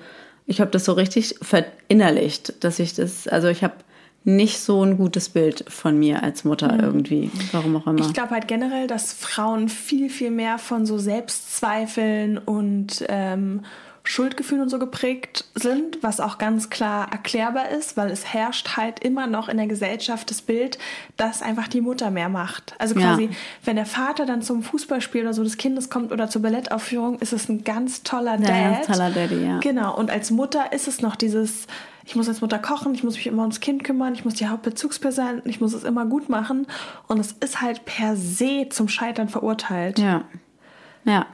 ich habe das so richtig verinnerlicht, dass ich das, also ich habe nicht so ein gutes Bild von mir als Mutter mhm. irgendwie, warum auch immer. Ich glaube halt generell, dass Frauen viel, viel mehr von so Selbstzweifeln und ähm, Schuldgefühl und so geprägt sind, was auch ganz klar erklärbar ist, weil es herrscht halt immer noch in der Gesellschaft das Bild, dass einfach die Mutter mehr macht. Also quasi, ja. wenn der Vater dann zum Fußballspiel oder so des Kindes kommt oder zur Ballettaufführung, ist es ein ganz toller Dad. Ja, ganz toller Daddy, ja. Genau. Und als Mutter ist es noch dieses, ich muss als Mutter kochen, ich muss mich immer ums Kind kümmern, ich muss die Hauptbezugsperson, ich muss es immer gut machen. Und es ist halt per se zum Scheitern verurteilt. Ja. Ja.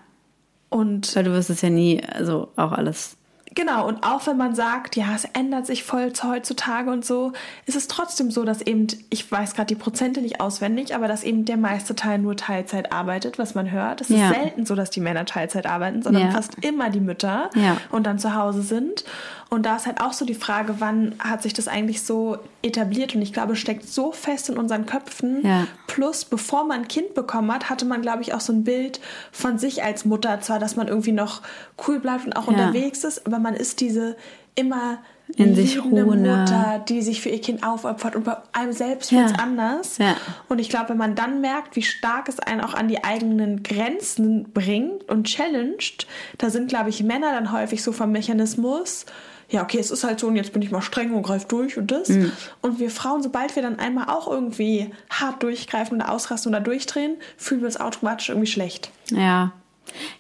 Und Weil du wirst es ja nie, also auch alles Genau, und auch wenn man sagt, ja, es ändert sich voll heutzutage und so, ist es trotzdem so, dass eben, ich weiß gerade die Prozente nicht auswendig, aber dass eben der meiste Teil nur Teilzeit arbeitet, was man hört. Es ja. ist selten so, dass die Männer Teilzeit arbeiten, sondern ja. fast immer die Mütter ja. und dann zu Hause sind. Und da ist halt auch so die Frage, wann hat sich das eigentlich so etabliert? Und ich glaube, es steckt so fest in unseren Köpfen. Ja. Plus, bevor man ein Kind bekommen hat, hatte man, glaube ich, auch so ein Bild von sich als Mutter. Zwar, dass man irgendwie noch cool bleibt und auch ja. unterwegs ist, aber man ist diese immer in sich ruhende Mutter, die sich für ihr Kind aufopfert und bei einem selbst ja. wird es anders. Ja. Und ich glaube, wenn man dann merkt, wie stark es einen auch an die eigenen Grenzen bringt und challenged, da sind, glaube ich, Männer dann häufig so vom Mechanismus, ja, okay, es ist halt so und jetzt bin ich mal streng und greife durch und das. Mhm. Und wir Frauen, sobald wir dann einmal auch irgendwie hart durchgreifen oder ausrasten oder durchdrehen, fühlen wir uns automatisch irgendwie schlecht. Ja.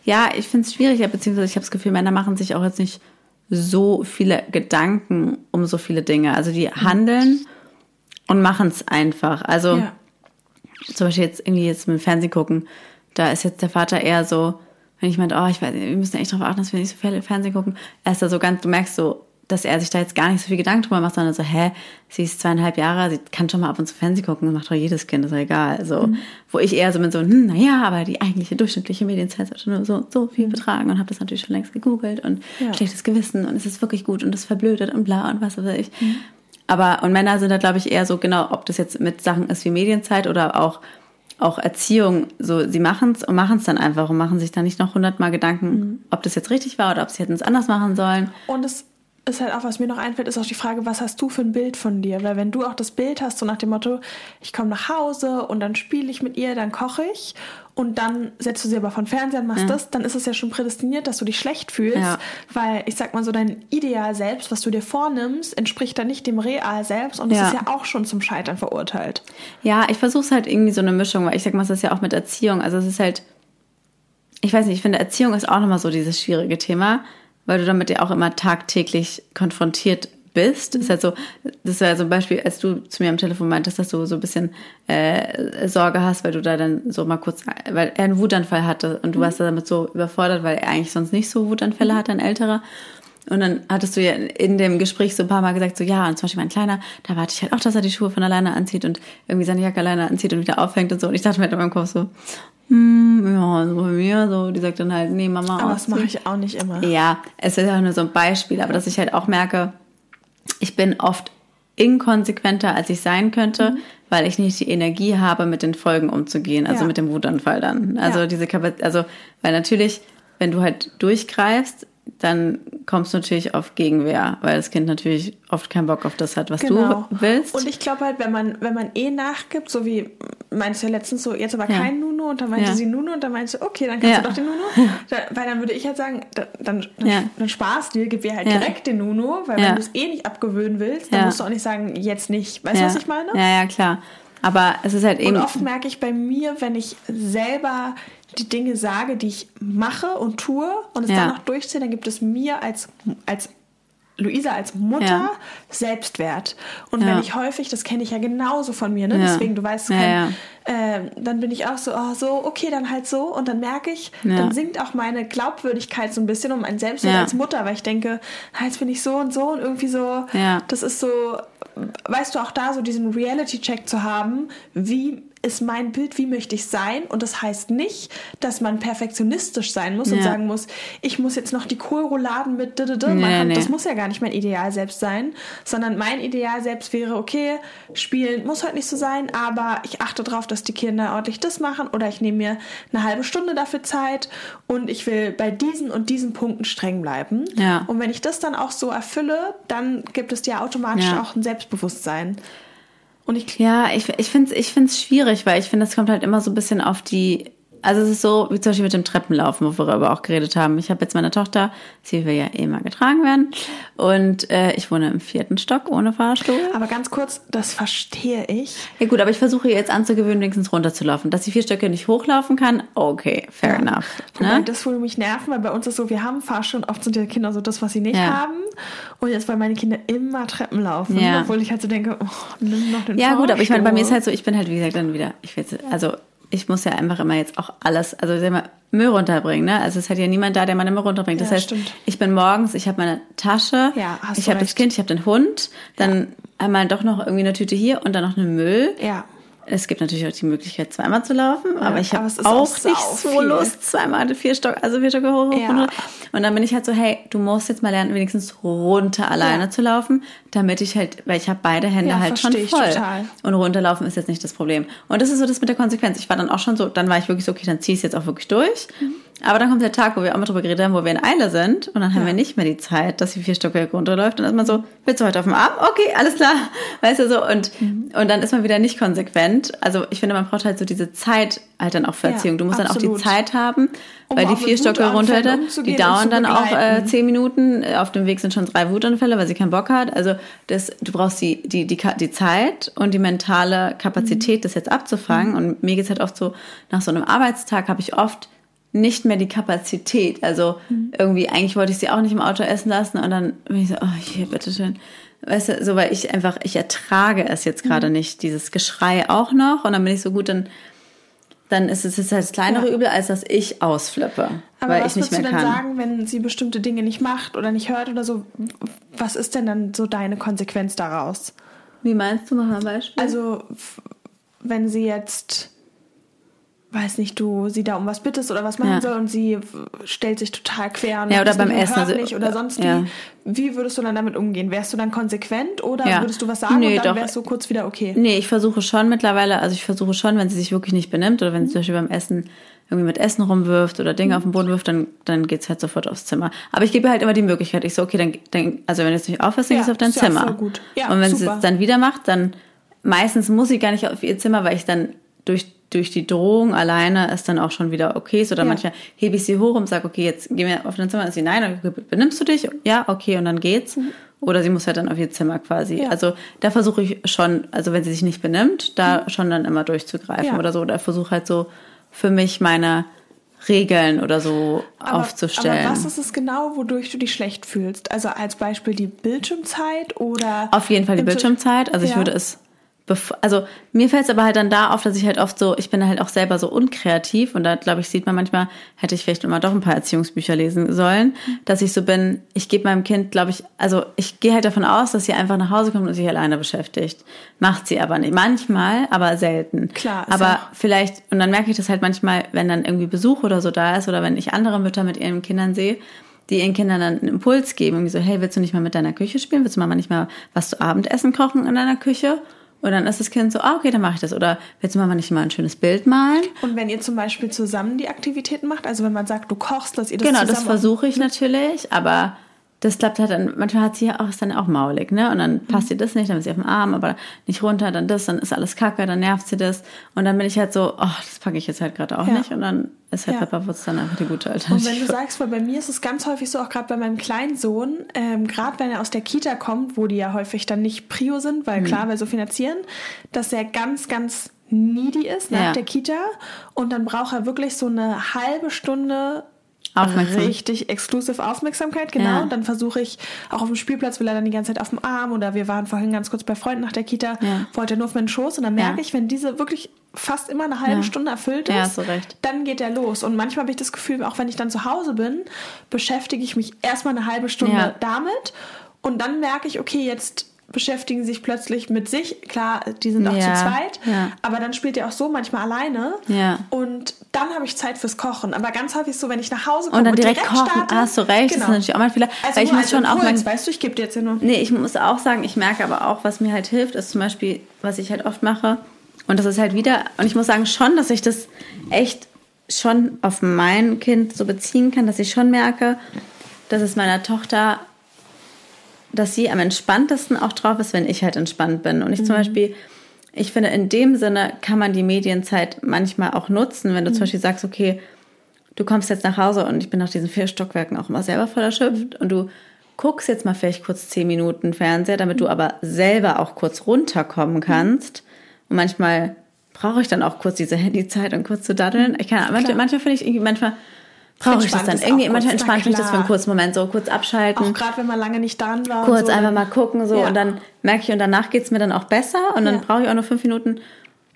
Ja, ich finde es schwierig, beziehungsweise ich habe das Gefühl, Männer machen sich auch jetzt nicht so viele Gedanken um so viele Dinge. Also die handeln und machen es einfach. Also ja. zum Beispiel jetzt irgendwie jetzt mit dem Fernsehen gucken, da ist jetzt der Vater eher so, wenn ich meinte, oh, ich weiß, wir müssen echt darauf achten, dass wir nicht so viel Fernsehen gucken, er ist da so ganz, du merkst so, dass er sich da jetzt gar nicht so viel Gedanken drüber macht, sondern so, hä, sie ist zweieinhalb Jahre, sie kann schon mal ab und zu Fernsehen gucken, macht doch jedes Kind, ist doch egal. So, mhm. wo ich eher so bin so, hm, naja, aber die eigentliche durchschnittliche Medienzeit sollte nur so, so viel mhm. betragen und habe das natürlich schon längst gegoogelt und ja. schlechtes Gewissen und es ist wirklich gut und es verblödet und bla und was weiß ich. Mhm. Aber, und Männer sind da, glaube ich, eher so, genau, ob das jetzt mit Sachen ist wie Medienzeit oder auch auch Erziehung, so sie machen es und machen es dann einfach und machen sich dann nicht noch hundertmal Gedanken, mhm. ob das jetzt richtig war oder ob sie hätten es anders machen sollen. Und es ist halt auch, was mir noch einfällt, ist auch die Frage, was hast du für ein Bild von dir? Weil wenn du auch das Bild hast, so nach dem Motto, ich komme nach Hause und dann spiele ich mit ihr, dann koche ich und dann setzt du sie aber von Fernseher und machst ja. das, dann ist es ja schon prädestiniert, dass du dich schlecht fühlst, ja. weil ich sag mal so, dein Ideal selbst, was du dir vornimmst, entspricht dann nicht dem Real selbst und das ja. ist ja auch schon zum Scheitern verurteilt. Ja, ich versuche es halt irgendwie so eine Mischung, weil ich sag mal, das ist ja auch mit Erziehung, also es ist halt, ich weiß nicht, ich finde Erziehung ist auch nochmal so dieses schwierige Thema, weil du damit ja auch immer tagtäglich konfrontiert bist. Mhm. Ist halt so, das war so ein Beispiel, als du zu mir am Telefon meintest, dass du so ein bisschen äh, Sorge hast, weil du da dann so mal kurz, weil er einen Wutanfall hatte und du mhm. warst damit so überfordert, weil er eigentlich sonst nicht so Wutanfälle mhm. hat, ein älterer. Und dann hattest du ja in dem Gespräch so ein paar Mal gesagt, so ja, und zum Beispiel mein Kleiner, da warte ich halt auch, dass er die Schuhe von alleine anzieht und irgendwie seine Jacke alleine anzieht und wieder aufhängt und so. Und ich dachte mir halt in meinem Kopf so, hm, ja, so bei mir, so, die sagt dann halt, nee, Mama. Aber das mache ich auch nicht immer. Ja, es ist ja nur so ein Beispiel, aber dass ich halt auch merke, ich bin oft inkonsequenter, als ich sein könnte, mhm. weil ich nicht die Energie habe, mit den Folgen umzugehen, also ja. mit dem Wutanfall dann. Also ja. diese Kapazität, also, weil natürlich, wenn du halt durchgreifst, dann kommst du natürlich auf Gegenwehr, weil das Kind natürlich oft keinen Bock auf das hat, was genau. du willst. Und ich glaube halt, wenn man, wenn man eh nachgibt, so wie meinst du ja letztens so, jetzt aber ja. kein Nuno und dann meinte ja. sie Nuno und dann meinte sie, okay, dann kannst ja. du doch den Nuno. Da, weil dann würde ich halt sagen, dann, dann, dann, dann sparst dir, gib dir halt direkt den Nuno, weil wenn du es eh nicht abgewöhnen willst, dann musst du auch nicht sagen, jetzt nicht. Weißt du, was ich meine? Ja, ja, klar. Aber es ist halt eben. Und oft merke ich bei mir, wenn ich selber die Dinge sage, die ich mache und tue und es Ja. dann noch durchziehe, dann gibt es mir als, als Luisa als Mutter Ja. Selbstwert. Und Ja. wenn ich häufig, das kenne ich ja genauso von mir, ne? Ja. deswegen, du weißt, Ja, kein, ähm, dann bin ich auch so, oh, so, okay, dann halt so. Und dann merke ich, dann sinkt auch meine Glaubwürdigkeit so ein bisschen um mein Selbstwert als Mutter, weil ich denke, jetzt bin ich so und so und irgendwie so, Ja. das ist so, weißt du, auch da so diesen Reality-Check zu haben, wie ist mein Bild, wie möchte ich sein? Und das heißt nicht, dass man perfektionistisch sein muss und Ja. sagen muss, ich muss jetzt noch die Kohlrouladen mit d -d -d Nee, nee. Das muss ja gar nicht mein Ideal selbst sein, sondern mein Ideal selbst wäre, okay, spielen muss heute nicht so sein, aber ich achte darauf, dass die Kinder ordentlich das machen oder ich nehme mir eine halbe Stunde dafür Zeit und ich will bei diesen und diesen Punkten streng bleiben. Ja. Und wenn ich das dann auch so erfülle, dann gibt es ja automatisch Ja. auch ein Selbstbewusstsein. Und ich Ja, ich, ich finde es ich find's schwierig, weil ich finde, das kommt halt immer so ein bisschen auf die. Also es ist so, wie zum Beispiel mit dem Treppenlaufen, wo wir darüber auch geredet haben. Ich habe jetzt meine Tochter, sie will ja eh mal getragen werden. Und äh, ich wohne im vierten Stock ohne Fahrstuhl. Aber ganz kurz, das verstehe ich. Ja gut, aber ich versuche jetzt anzugewöhnen, wenigstens runterzulaufen. Dass sie vier Stöcke nicht hochlaufen kann, okay, fair enough. Wobei Ne? das würde mich nerven, weil bei uns ist so, wir haben Fahrstuhl und oft sind die Kinder so das, was sie nicht Ja. haben. Und jetzt wollen meine Kinder immer Treppen laufen, Ja. obwohl ich halt so denke, oh, nimm noch den Ja, gut, aber ich meine, bei mir ist Fahrstuhl. halt so, ich bin halt, wie gesagt, dann wieder, ich will also ich muss ja einfach immer jetzt auch alles, also Müll runterbringen, ne? Also es hat ja niemand da, der meine Müll runterbringt. Das Ja, heißt, stimmt. ich bin morgens, ich habe meine Tasche, Ja, ich habe das. Kind, ich habe den Hund, dann einmal doch noch irgendwie eine Tüte hier und dann noch einen Müll. Ja. Es gibt natürlich auch die Möglichkeit, zweimal zu laufen, aber ich habe auch, auch nicht so viel. Lust, zweimal vier Stock, also vier Stocke hoch. hoch, Ja. runter. Und dann bin ich halt so, hey, du musst jetzt mal lernen, wenigstens runter alleine Ja. zu laufen, damit ich halt, weil ich habe beide Hände Ja, halt schon voll. total. Und runterlaufen ist jetzt nicht das Problem. Und das ist so das mit der Konsequenz. Ich war dann auch schon so, dann war ich wirklich so, okay, dann zieh ich es jetzt auch wirklich durch. Mhm. Aber dann kommt der Tag, wo wir auch mal drüber geredet haben, wo wir in Eile sind. Und dann haben Ja. wir nicht mehr die Zeit, dass sie vier Stockwerke runterläuft. Und dann ist man so, willst du heute auf dem Arm? Okay, alles klar. Weißt du so. Und, Mhm. und dann ist man wieder nicht konsequent. Also ich finde, man braucht halt so diese Zeit halt dann auch für Ja, Erziehung. Du musst dann auch die Zeit haben, Um weil die vier Wutanfällen runter, die dauern dann auch äh, zehn Minuten. Auf dem Weg sind schon drei Wutanfälle, weil sie keinen Bock hat. Also das, du brauchst die, die, die, die Zeit und die mentale Kapazität, das jetzt abzufangen. Und mir geht's halt oft so, nach so einem Arbeitstag habe ich oft nicht mehr die Kapazität. Also irgendwie, eigentlich wollte ich sie auch nicht im Auto essen lassen und dann bin ich so, oh, hier, bitteschön. Weißt du, so, weil ich einfach, ich ertrage es jetzt gerade nicht, dieses Geschrei auch noch. Und dann bin ich so gut, dann, dann ist es jetzt halt das kleinere Ja. Übel, als dass ich ausflippe, Aber weil was ich nicht würdest mehr du denn sagen, wenn sie bestimmte Dinge nicht macht oder nicht hört oder so? Was ist denn dann so deine Konsequenz daraus? Wie meinst du, mach mal ein Beispiel? Also, wenn sie jetzt, weiß nicht, du sie da um was bittest oder was machen Ja. soll und sie stellt sich total quer und Ja, oder beim Essen, also, nicht oder sonst ja. wie. Wie würdest du dann damit umgehen? Wärst du dann konsequent oder Ja. würdest du was sagen Nee, und dann wärst du kurz wieder okay? Nee, ich versuche schon mittlerweile, also ich versuche schon, wenn sie sich wirklich nicht benimmt oder wenn sie zum Beispiel beim Essen irgendwie mit Essen rumwirft oder Dinge auf den Boden wirft, dann, dann geht's halt sofort aufs Zimmer. Aber ich gebe halt immer die Möglichkeit. Ich so, okay, dann, dann also wenn du jetzt nicht aufhörst, dann Ja, gehst du auf dein Zimmer. voll gut. Ja, Und wenn sie super. es dann wieder macht, dann meistens muss sie gar nicht auf ihr Zimmer, weil ich dann durch, durch die Drohung alleine es dann auch schon wieder okay ist. Oder Ja. manchmal hebe ich sie hoch und sage, okay, jetzt geh mir auf dein Zimmer. Und sie, nein, okay, benimmst du dich? Ja, okay, und dann geht's. Oder sie muss halt dann auf ihr Zimmer quasi. Mhm. Ja. Also da versuche ich schon, also wenn sie sich nicht benimmt, da schon dann immer durchzugreifen Ja. oder so. Oder versuche halt so für mich meine Regeln oder so Aber- aufzustellen. Aber was ist es genau, wodurch du dich schlecht fühlst? Also als Beispiel die Bildschirmzeit oder Auf jeden Fall die Bildschirmzeit. Also ich würde es, also mir fällt es aber halt dann da auf, dass ich halt oft so, ich bin halt auch selber so unkreativ und da glaube ich sieht man manchmal, hätte ich vielleicht immer doch ein paar Erziehungsbücher lesen sollen, dass ich so bin, ich gebe meinem Kind, glaube ich, also ich gehe halt davon aus, dass sie einfach nach Hause kommt und sich alleine beschäftigt. Macht sie aber nicht. Manchmal, aber selten. Klar, Aber vielleicht, und dann merke ich das halt manchmal, wenn dann irgendwie Besuch oder so da ist oder wenn ich andere Mütter mit ihren Kindern sehe, die ihren Kindern dann einen Impuls geben, irgendwie so, hey, willst du nicht mal mit deiner Küche spielen? Willst du mal nicht mal was zu Abendessen kochen in deiner Küche? Und dann ist das Kind so, ah, okay, dann mache ich das. Oder willst du mal nicht mal ein schönes Bild malen? Und wenn ihr zum Beispiel zusammen die Aktivitäten macht, also wenn man sagt, du kochst, dass ihr das Genau, zusammen das versuche ich natürlich, aber das klappt halt dann, manchmal hat sie ja auch, ist dann auch maulig, ne? Und dann Mhm. passt ihr das nicht, dann ist sie auf dem Arm, aber nicht runter, dann das, dann ist alles kacke, dann nervt sie das. Und dann bin ich halt so, oh, das packe ich jetzt halt gerade auch Ja. nicht. Und dann ist halt Ja. Pepperwoods dann einfach die gute Und wenn du Alternative. sagst, weil bei mir ist es ganz häufig so, auch gerade bei meinem kleinen Sohn, ähm, gerade wenn er aus der Kita kommt, wo die ja häufig dann nicht Prio sind, Mhm. weil klar, weil so finanzieren, dass er ganz, ganz needy ist nach Ja. der Kita und dann braucht er wirklich so eine halbe Stunde Aufmerksam. richtig exclusive Aufmerksamkeit, genau. Ja. Und dann versuche ich auch auf dem Spielplatz, will er dann die ganze Zeit auf dem Arm oder wir waren vorhin ganz kurz bei Freunden nach der Kita, Ja. wollte er nur auf meinen Schoß und dann merke Ja. ich, wenn diese wirklich fast immer eine halbe. Stunde erfüllt ist, recht. dann geht er los. Und manchmal habe ich das Gefühl, auch wenn ich dann zu Hause bin, beschäftige ich mich erstmal eine halbe Stunde damit und dann merke ich, okay, jetzt beschäftigen sie sich plötzlich mit sich. Klar, die sind auch Ja, zu zweit, ja. aber dann spielt er auch so manchmal alleine. Ja. Und habe ich Zeit fürs Kochen. Aber ganz häufig so, wenn ich nach Hause komme Und dann direkt kochen, starte, hast du recht, das Genau. ist natürlich auch mal ein Fehler. Also ich muss als schon auch Impuls, mein, weißt du, ich gebe dir jetzt ja nur. Nee, ich muss auch sagen, ich merke aber auch, was mir halt hilft, ist zum Beispiel, was ich halt oft mache. Und das ist halt wieder, und ich muss sagen schon, dass ich das echt schon auf mein Kind so beziehen kann, dass ich schon merke, dass es meiner Tochter, dass sie am entspanntesten auch drauf ist, wenn ich halt entspannt bin. Und ich zum Beispiel, ich finde, in dem Sinne kann man die Medienzeit manchmal auch nutzen, wenn du zum Beispiel sagst, okay, du kommst jetzt nach Hause und ich bin nach diesen vier Stockwerken auch immer selber voll erschöpft und du guckst jetzt mal vielleicht kurz zehn Minuten Fernseher, damit du aber selber auch kurz runterkommen kannst. Und manchmal brauche ich dann auch kurz diese Handyzeit und kurz zu daddeln. Ich kann, manchmal, manchmal finde ich irgendwie, manchmal brauche ich das Entspannt dann ist auch irgendwie. Manchmal entspannt mich das für einen kurzen Moment, so kurz abschalten Auch gerade wenn man lange nicht dran war. kurz so, einfach dann- mal gucken so Ja. und dann merke ich und danach geht's mir dann auch besser und dann Ja. brauche ich auch nur fünf Minuten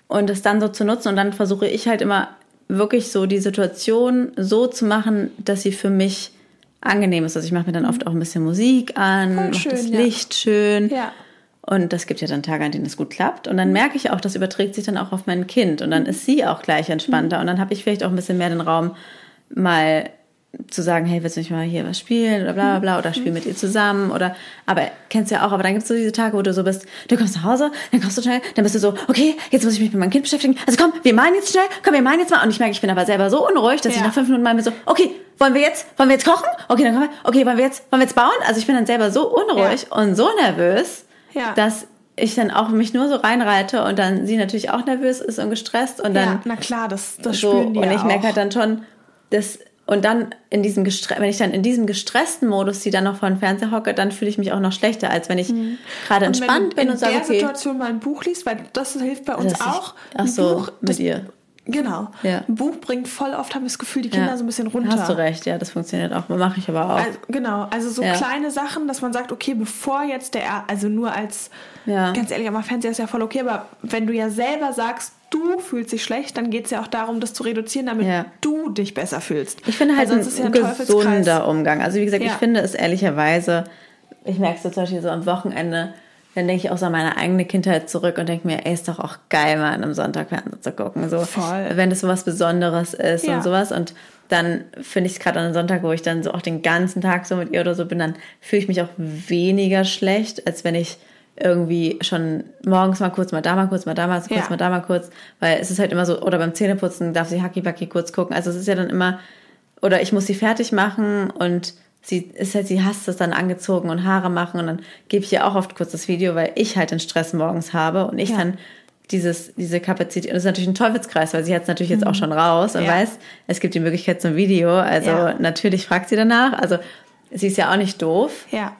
und das dann so zu nutzen und dann versuche ich halt immer wirklich so die Situation so zu machen, dass sie für mich angenehm ist. Also ich mache mir dann oft auch ein bisschen Musik an, mache das ja. Licht schön Ja. und das gibt ja dann Tage, an denen es gut klappt und dann merke ich auch, das überträgt sich dann auch auf mein Kind Mhm. und dann ist sie auch gleich entspannter und dann habe ich vielleicht auch ein bisschen mehr den Raum mal zu sagen, hey, willst du nicht mal hier was spielen oder bla bla bla oder spiel mit ihr zusammen oder aber kennst du ja auch, aber dann gibt es so diese Tage, wo du so bist, du kommst nach Hause, dann kommst du schnell, dann bist du so, okay, jetzt muss ich mich mit meinem Kind beschäftigen, also komm, wir malen jetzt schnell, komm, wir malen jetzt mal und ich merke, ich bin aber selber so unruhig, dass ich Ja. nach fünf Minuten mal mir so, okay, wollen wir jetzt, wollen wir jetzt kochen? Okay, dann kommen wir, okay, wollen wir jetzt, wollen wir jetzt bauen? Also ich bin dann selber so unruhig und so nervös, Ja. dass ich dann auch mich nur so reinreite und dann sie natürlich auch nervös ist und gestresst und dann ja, na klar, das, das so spüren die und ja ich merke halt dann schon, dass und dann in diesem gestre wenn ich dann in diesem gestressten Modus die dann noch vor dem Fernseher hocke, dann fühle ich mich auch noch schlechter, als wenn ich gerade Mhm. Und entspannt wenn du bin in und sage, der okay, Situation mal ein Buch liest, weil das hilft bei uns Dass ich- auch. ach so, Buch, mit das, ihr. Genau. Ja. Ein Buch bringt voll oft, habe ich das Gefühl, die Kinder ja, so ein bisschen runter. Hast du recht, ja, das funktioniert auch, mache ich aber auch. Also, genau, also so Ja. kleine Sachen, dass man sagt, okay, bevor jetzt der, also nur als, ganz ehrlich, aber Fernseher ist ja voll okay, aber wenn du ja selber sagst, du fühlst dich schlecht, dann geht es ja auch darum, das zu reduzieren, damit Ja. du dich besser fühlst. Ich finde halt ein, sonst ist ja ein gesunder Umgang. Also wie gesagt, ich Ja. finde es ehrlicherweise, ich merke es so zum Beispiel so am Wochenende, dann denke ich auch so an meine eigene Kindheit zurück und denke mir, ey, ist doch auch geil, mal an einem Sonntag Fernsehen zu gucken. So, Voll. Wenn es so was Besonderes ist Ja. und sowas. Und dann finde ich es gerade an einem Sonntag, wo ich dann so auch den ganzen Tag so mit ihr oder so bin, dann fühle ich mich auch weniger schlecht, als wenn ich irgendwie schon morgens mal kurz, mal da mal kurz, mal da mal kurz, Ja. mal da mal kurz, weil es ist halt immer so, oder beim Zähneputzen darf sie hacki-backi kurz gucken. Also es ist ja dann immer, oder ich muss sie fertig machen und sie ist halt, sie hasst es dann angezogen und Haare machen und dann gebe ich ihr auch oft kurz das Video, weil ich halt den Stress morgens habe und ich Ja. dann dieses, diese Kapazität, und das ist natürlich ein Teufelskreis, weil sie hat es natürlich jetzt auch schon raus und Mhm. Ja. weiß, es gibt die Möglichkeit zum Video, also natürlich fragt sie danach, also sie ist ja auch nicht doof, Ja.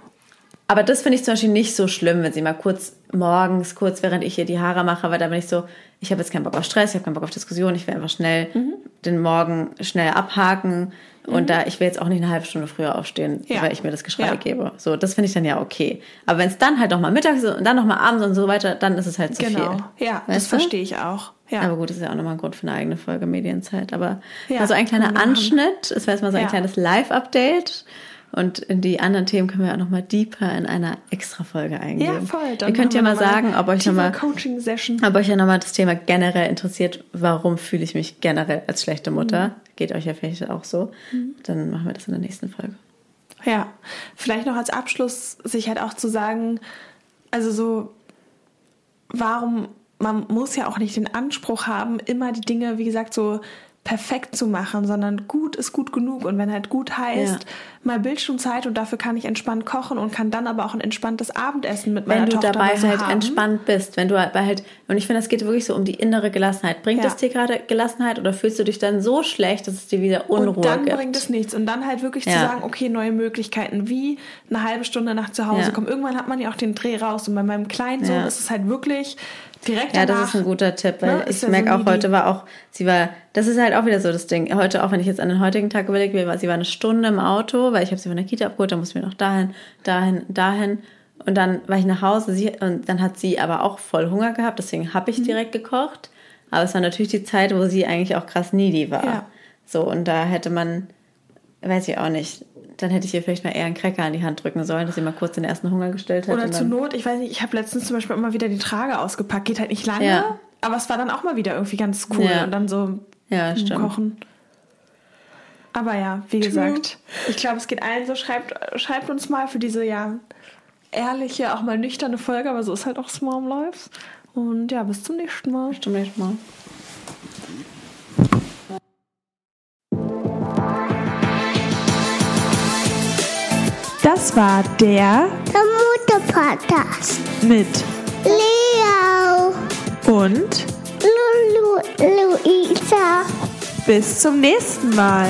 Aber das finde ich zum Beispiel nicht so schlimm, wenn sie mal kurz morgens, kurz während ich ihr die Haare mache, weil da bin ich so, ich habe jetzt keinen Bock auf Stress, ich habe keinen Bock auf Diskussion, ich will einfach schnell Mhm. den Morgen schnell abhaken und da ich will jetzt auch nicht eine halbe Stunde früher aufstehen, Ja. weil ich mir das Geschrei Ja. gebe. So, das finde ich dann ja okay. Aber wenn es dann halt noch mal mittags ist und dann noch mal abends und so weiter, dann ist es halt zu Genau. viel. Ja, das Weißt du? verstehe ich auch. Ja. Aber gut, das ist ja auch nochmal ein Grund für eine eigene Folge Medienzeit. Aber Ja, also ein kleiner. Anschnitt. Es war jetzt mal so ein kleines Live-Update. Und in die anderen Themen können wir auch nochmal deeper in einer extra Folge eingehen. ja, voll. Ihr könnt ja mal sagen, ob euch nochmal Coaching-Session. ob euch ja nochmal das Thema generell interessiert, warum fühle ich mich generell als schlechte Mutter? Mhm. Geht euch ja vielleicht auch so. Dann machen wir das in der nächsten Folge. Ja, vielleicht noch als Abschluss sich halt auch zu sagen, also so, warum, man muss ja auch nicht den Anspruch haben, immer die Dinge, wie gesagt, so perfekt zu machen, sondern gut ist gut genug. Und wenn halt gut heißt, ja. mal Bildschirmzeit und dafür kann ich entspannt kochen und kann dann aber auch ein entspanntes Abendessen mit meiner Tochter Wenn du dabei so halt haben. entspannt bist, wenn du halt, und ich finde, es geht wirklich so um die innere Gelassenheit. Bringt ja. es dir gerade Gelassenheit oder fühlst du dich dann so schlecht, dass es dir wieder Unruhe und dann gibt? bringt es nichts. Und dann halt wirklich ja. zu sagen, okay, neue Möglichkeiten, wie eine halbe Stunde nach zu Hause kommen. Irgendwann hat man ja auch den Dreh raus. Und bei meinem kleinen Sohn ist es halt wirklich direkt Ja, das ist ein guter Tipp, weil ne, ich merke auch, heute war auch, sie war, das ist halt auch wieder so das Ding. Heute, auch wenn ich jetzt an den heutigen Tag überlege, sie war eine Stunde im Auto, weil ich habe sie von der Kita abgeholt, dann mussten wir noch dahin, dahin, dahin. Und dann war ich nach Hause sie, und dann hat sie aber auch voll Hunger gehabt, deswegen habe ich mhm. direkt gekocht. Aber es war natürlich die Zeit, wo sie eigentlich auch krass needy war. Ja. So, und da hätte man, weiß ich auch nicht, dann hätte ich ihr vielleicht mal eher einen Cracker in die Hand drücken sollen, dass sie mal kurz den ersten Hunger gestellt hat. Oder zur Not, ich weiß nicht, ich habe letztens zum Beispiel immer wieder die Trage ausgepackt. Geht halt nicht lange, ja. aber es war dann auch mal wieder irgendwie ganz cool. Ja. Und dann so ja, kochen. Aber ja, wie gesagt, ich glaube, es geht allen so. Schreibt, schreibt uns mal für diese ja ehrliche, auch mal nüchterne Folge, aber so ist halt auch Small Lives. Und ja, bis zum nächsten Mal. Bis zum nächsten Mal. Das war der Mutter-Podcast mit Leo und Lu Lu Luisa. Bis zum nächsten Mal.